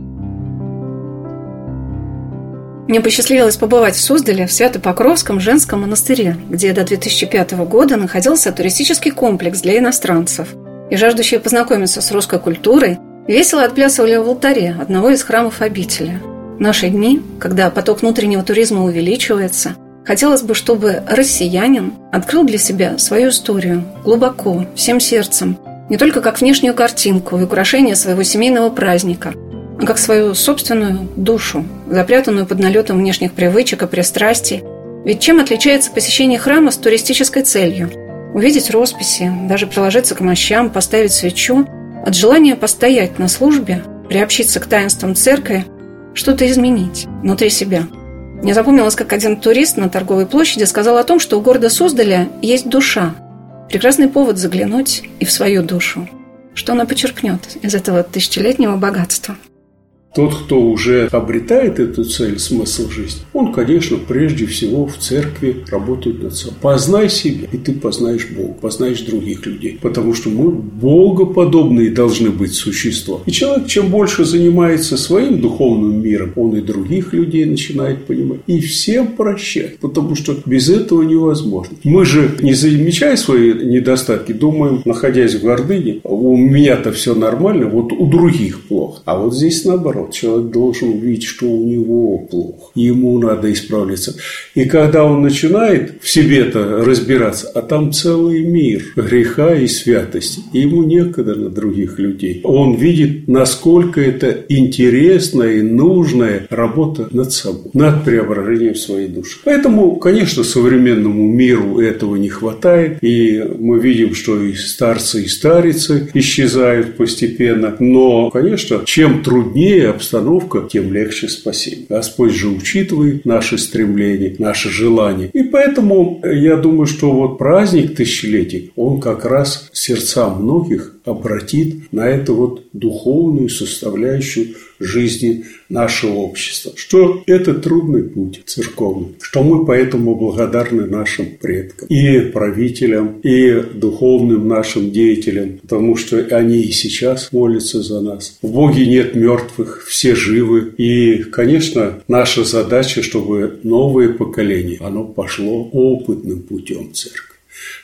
Мне посчастливилось побывать в Суздале в Свято-Покровском женском монастыре, где до 2005 года находился туристический комплекс для иностранцев. И жаждущие познакомиться с русской культурой весело отплясывали в алтаре одного из храмов обители. В наши дни, когда поток внутреннего туризма увеличивается, хотелось бы, чтобы россиянин открыл для себя свою историю глубоко, всем сердцем, не только как внешнюю картинку и украшение своего семейного праздника – как свою собственную душу, запрятанную под налетом внешних привычек и пристрастий. Ведь чем отличается посещение храма с туристической целью? Увидеть росписи, даже приложиться к мощам, поставить свечу, от желания постоять на службе, приобщиться к таинствам церкви, что-то изменить внутри себя. Мне запомнилось, как один турист на торговой площади сказал о том, что у города Суздаля есть душа. Прекрасный повод заглянуть и в свою душу. Что она почерпнет из этого тысячелетнего богатства. Тот, кто уже обретает эту цель, смысл жизни, он, конечно, прежде всего в церкви работает над собой. Познай себя, и ты познаешь Бога, познаешь других людей. Потому что мы богоподобные должны быть существа. И человек, чем больше занимается своим духовным миром, он и других людей начинает понимать. И всем прощать, потому что без этого невозможно. Мы же, не замечая свои недостатки, думаем, находясь в гордыне, у меня-то все нормально, вот у других плохо. А вот здесь наоборот наоборот, человек должен увидеть, что у него плохо. Ему надо исправляться. И когда он начинает в себе-то разбираться, а там целый мир греха и святости, и ему некогда на других людей. Он видит, насколько это интересная и нужная работа над собой, над преображением своей души. Поэтому, конечно, современному миру этого не хватает, и мы видим, что и старцы, и старицы исчезают постепенно. Но, конечно, чем труднее обстановка, тем легче спасение. Господь же учитывает наши стремления, наши желания. И поэтому я думаю, что вот праздник тысячелетий, он как раз сердца многих обратит на эту вот духовную составляющую жизни нашего общества. Что это трудный путь церковный, что мы поэтому благодарны нашим предкам и правителям, и духовным нашим деятелям, потому что они и сейчас молятся за нас. В Боге нет мертвых, все живы. И, конечно, наша задача, чтобы новое поколение, оно пошло опытным путем церкви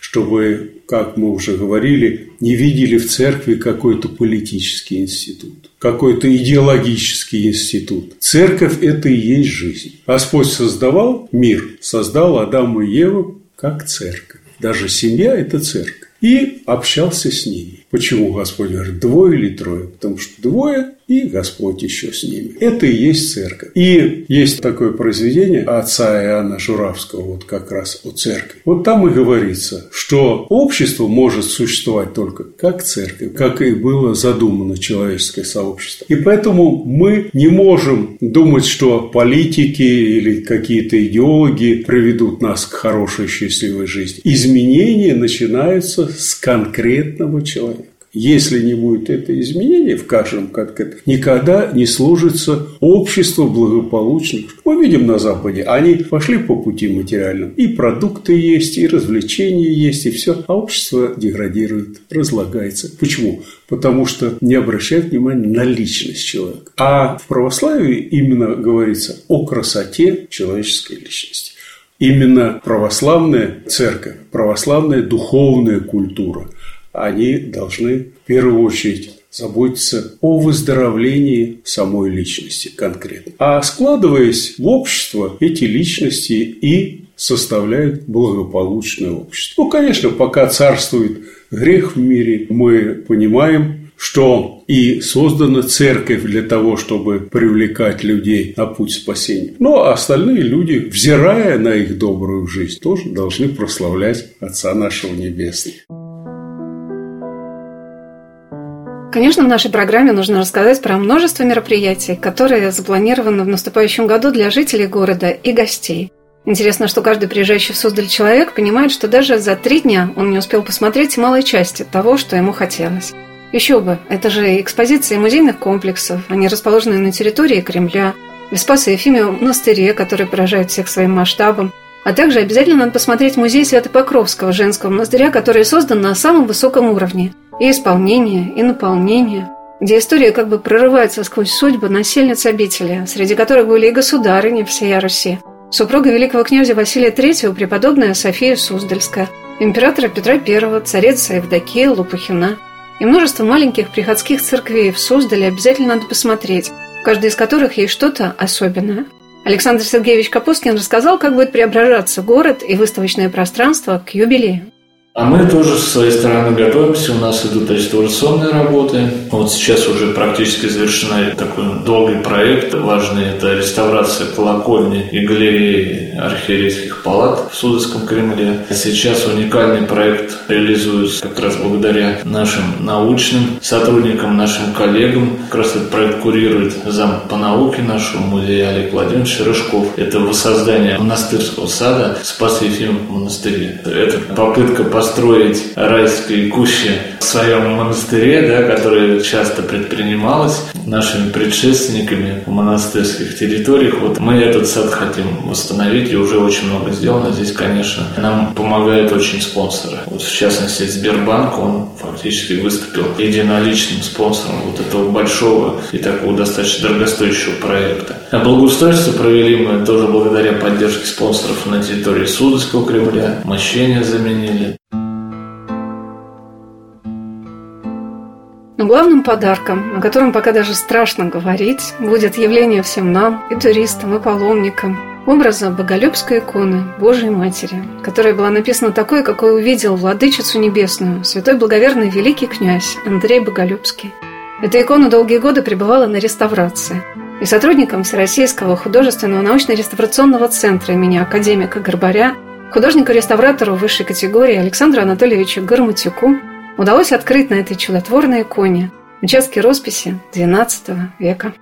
чтобы, как мы уже говорили, не видели в церкви какой-то политический институт, какой-то идеологический институт. Церковь – это и есть жизнь. Господь создавал мир, создал Адама и Еву как церковь. Даже семья – это церковь. И общался с ними. Почему Господь говорит двое или трое? Потому что двое и Господь еще с ними. Это и есть церковь. И есть такое произведение отца Иоанна Журавского, вот как раз о церкви. Вот там и говорится, что общество может существовать только как церковь, как и было задумано человеческое сообщество. И поэтому мы не можем думать, что политики или какие-то идеологи приведут нас к хорошей счастливой жизни. Изменения начинаются с конкретного человека. Если не будет это изменение в каждом конкретном, никогда не сложится общество благополучных. Мы видим на Западе, они пошли по пути материальным. И продукты есть, и развлечения есть, и все. А общество деградирует, разлагается. Почему? Потому что не обращают внимания на личность человека. А в православии именно говорится о красоте человеческой личности. Именно православная церковь, православная духовная культура – они должны в первую очередь заботиться о выздоровлении самой личности конкретно. А складываясь в общество, эти личности и составляют благополучное общество. Ну, конечно, пока царствует грех в мире, мы понимаем, что и создана церковь для того, чтобы привлекать людей на путь спасения. Но остальные люди, взирая на их добрую жизнь, тоже должны прославлять Отца нашего Небесного. Конечно, в нашей программе нужно рассказать про множество мероприятий, которые запланированы в наступающем году для жителей города и гостей. Интересно, что каждый приезжающий в Суздаль человек понимает, что даже за три дня он не успел посмотреть малой части того, что ему хотелось. Еще бы, это же экспозиции музейных комплексов, они расположены на территории Кремля, в Спасе Ефиме монастыре, который поражает всех своим масштабом, а также обязательно надо посмотреть музей Свято-Покровского женского монастыря, который создан на самом высоком уровне – и исполнение, и наполнение, где история как бы прорывается сквозь судьбы насельниц обители, среди которых были и государыни всея Руси, супруга великого князя Василия III, преподобная София Суздальская, императора Петра I, царица Евдокия Лопухина и множество маленьких приходских церквей в Суздале обязательно надо посмотреть, в каждой из которых есть что-то особенное. Александр Сергеевич Капускин рассказал, как будет преображаться город и выставочное пространство к юбилею. А мы тоже со своей стороны готовимся, у нас идут реставрационные работы. Вот сейчас уже практически завершена такой долгий проект, важный, это реставрация колокольни и галереи архиерейских палат в Суздальском Кремле. Сейчас уникальный проект реализуется как раз благодаря нашим научным сотрудникам, нашим коллегам. Как раз этот проект курирует зам по науке нашего музея Олег Владимирович Рыжков. Это воссоздание монастырского сада в Спас-Ефимов монастыре. Это попытка построить райские кущи своем монастыре, да, которое часто предпринималось нашими предшественниками в монастырских территориях. Вот мы этот сад хотим восстановить, и уже очень много сделано. Здесь, конечно, нам помогают очень спонсоры. Вот в частности, Сбербанк, он фактически выступил единоличным спонсором вот этого большого и такого достаточно дорогостоящего проекта. А благоустройство провели мы тоже благодаря поддержке спонсоров на территории Суздальского Кремля. Мощения заменили. Но главным подарком, о котором пока даже страшно говорить, будет явление всем нам, и туристам, и паломникам, образа Боголюбской иконы Божией Матери, которая была написана такой, какой увидел Владычицу Небесную, святой благоверный великий князь Андрей Боголюбский. Эта икона долгие годы пребывала на реставрации. И сотрудникам Всероссийского художественного научно-реставрационного центра имени академика Горбаря, художнику-реставратору высшей категории Александру Анатольевичу Гарматюку удалось открыть на этой чудотворной иконе участки росписи XII века.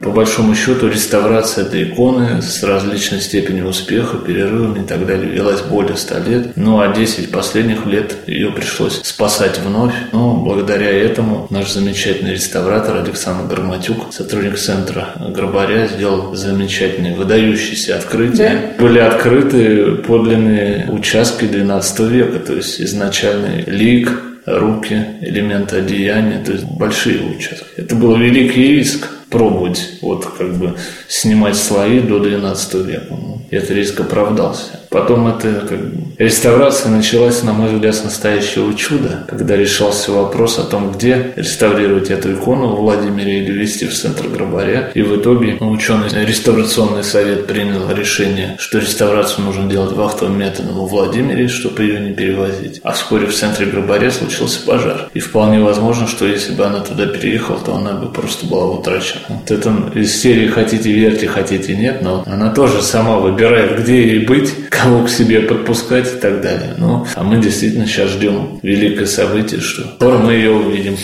По большому счету, реставрация этой иконы с различной степенью успеха, перерывами и так далее велась более 100 лет. Ну, а 10 последних лет ее пришлось спасать вновь. Но благодаря этому наш замечательный реставратор Александр Громатюк, сотрудник центра Гробаря, сделал замечательные, выдающиеся открытия. Да. Были открыты подлинные участки XII века, то есть изначальный лик, руки, элементы одеяния, то есть большие участки. Это был великий риск пробовать вот как бы снимать слои до 12 века. Ну, этот риск оправдался. Потом это как реставрация началась, на мой взгляд, с настоящего чуда, когда решался вопрос о том, где реставрировать эту икону в Владимире или вести в центр Грабаря. И в итоге ученый реставрационный совет принял решение, что реставрацию нужно делать вахтовым методом во Владимире, чтобы ее не перевозить. А вскоре в центре Грабаря случился пожар. И вполне возможно, что если бы она туда переехала, то она бы просто была утрачена. Вот это из серии «Хотите верьте, хотите нет», но она тоже сама выбирает, где ей быть, кого к себе подпускать и так далее. Ну, а мы действительно сейчас ждем великое событие, что скоро мы ее увидим.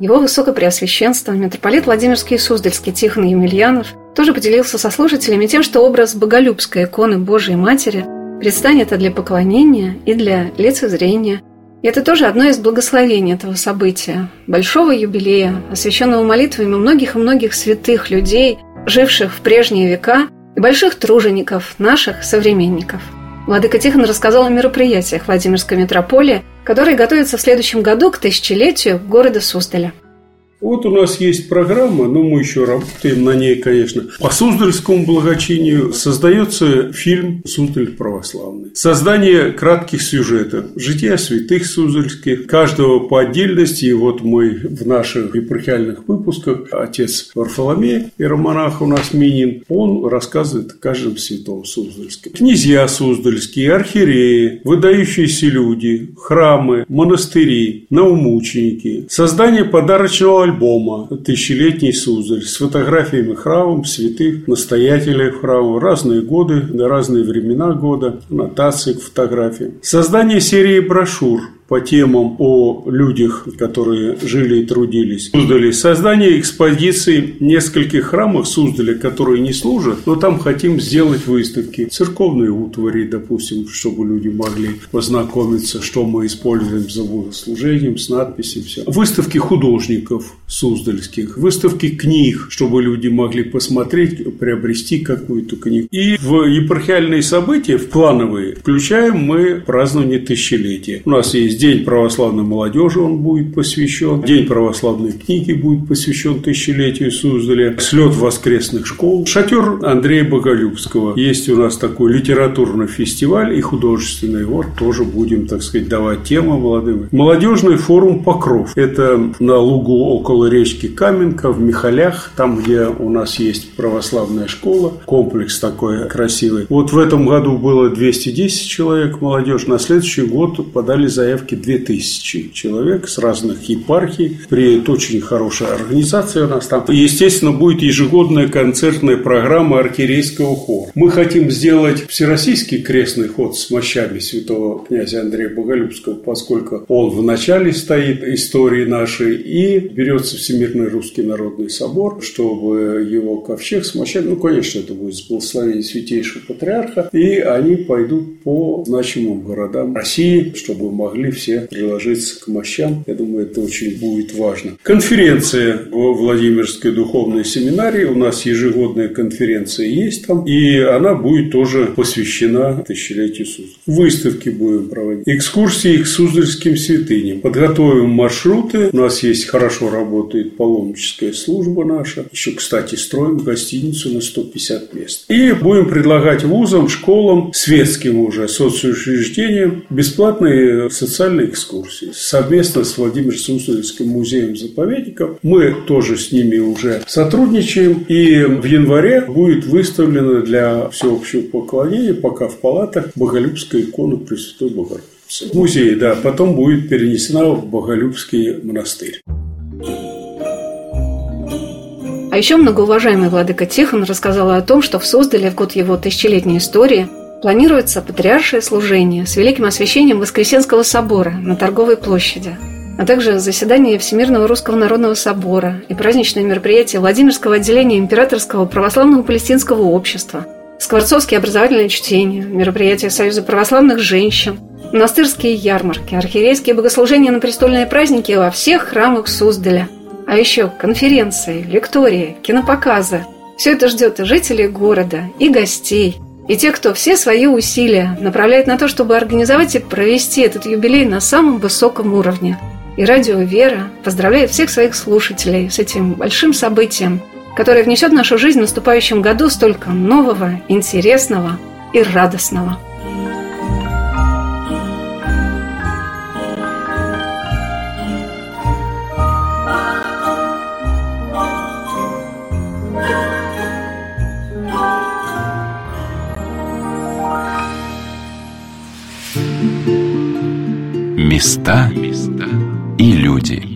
Его Высокопреосвященство, митрополит Владимирский и Суздальский Тихон Емельянов, тоже поделился со слушателями тем, что образ боголюбской иконы Божией Матери предстанет и для поклонения, и для лицезрения. И это тоже одно из благословений этого события, большого юбилея, освященного молитвами многих и многих святых людей, живших в прежние века, и больших тружеников, наших современников. Владыка Тихон рассказал о мероприятиях Владимирской митрополии – который готовится в следующем году к тысячелетию города Суздаля. Вот у нас есть программа, но мы еще работаем на ней, конечно. По Суздальскому благочинию создается фильм «Суздаль православный». Создание кратких сюжетов, жития святых суздальских, каждого по отдельности. И вот мы в наших епархиальных выпусках, отец Варфоломей, иеромонах у нас Минин, он рассказывает о каждом святом суздальском. Князья суздальские, архиереи, выдающиеся люди, храмы, монастыри, наумученики. Создание подарочного альбома «Тысячелетний Суздаль» с фотографиями храмов, святых, настоятелей храма, разные годы, на разные времена года, аннотации к фотографиям. Создание серии брошюр по темам о людях, которые жили и трудились. Суздали создание экспозиции нескольких храмов Суздаля, которые не служат, но там хотим сделать выставки. Церковные утвари, допустим, чтобы люди могли познакомиться, что мы используем за богослужением, с надписью, все. Выставки художников суздальских, выставки книг, чтобы люди могли посмотреть, приобрести какую-то книгу. И в епархиальные события, в плановые, включаем мы празднование тысячелетия. У нас есть День православной молодежи он будет посвящен. День православной книги будет посвящен тысячелетию Суздаля. Слет воскресных школ. Шатер Андрея Боголюбского. Есть у нас такой литературный фестиваль и художественный. Вот тоже будем, так сказать, давать тему молодым. Молодежный форум Покров. Это на лугу около речки Каменка в Михалях, там, где у нас есть православная школа. Комплекс такой красивый. Вот в этом году было 210 человек молодежь. На следующий год подали заявки порядке 2000 человек с разных епархий. При очень хорошая организация у нас там. Естественно, будет ежегодная концертная программа архиерейского хора. Мы хотим сделать всероссийский крестный ход с мощами святого князя Андрея Боголюбского, поскольку он в начале стоит истории нашей, и берется Всемирный Русский Народный Собор, чтобы его ковчег с мощами, ну, конечно, это будет с благословения Святейшего Патриарха, и они пойдут по значимым городам России, чтобы могли все приложиться к мощам. Я думаю, это очень будет важно. Конференция в Владимирской духовной семинарии. У нас ежегодная конференция есть там. И она будет тоже посвящена тысячелетию Суздаль. Выставки будем проводить. Экскурсии к Суздальским святыням. Подготовим маршруты. У нас есть хорошо работает паломническая служба наша. Еще, кстати, строим гостиницу на 150 мест. И будем предлагать вузам, школам, светским уже соцучреждениям бесплатные социальные социальные экскурсии. Совместно с Владимиром Суздальским музеем-заповедником мы тоже с ними уже сотрудничаем. И в январе будет выставлена для всеобщего поклонения, пока в палатах, Боголюбская икона Пресвятой Богородицы. Музей, да, потом будет перенесена в Боголюбский монастырь. А еще многоуважаемый владыка Тихон рассказал о том, что в Суздале в год его тысячелетней истории Планируется патриаршее служение с великим освящением Воскресенского собора на Торговой площади, а также заседание Всемирного Русского Народного Собора и праздничные мероприятия Владимирского отделения Императорского Православного Палестинского Общества, Скворцовские образовательные чтения, мероприятия Союза православных женщин, монастырские ярмарки, архиерейские богослужения на престольные праздники во всех храмах Суздаля, а еще конференции, лектории, кинопоказы. Все это ждет и жителей города, и гостей – и те, кто все свои усилия направляет на то, чтобы организовать и провести этот юбилей на самом высоком уровне. И радио «Вера» поздравляет всех своих слушателей с этим большим событием который внесет в нашу жизнь в наступающем году столько нового, интересного и радостного. Места и люди.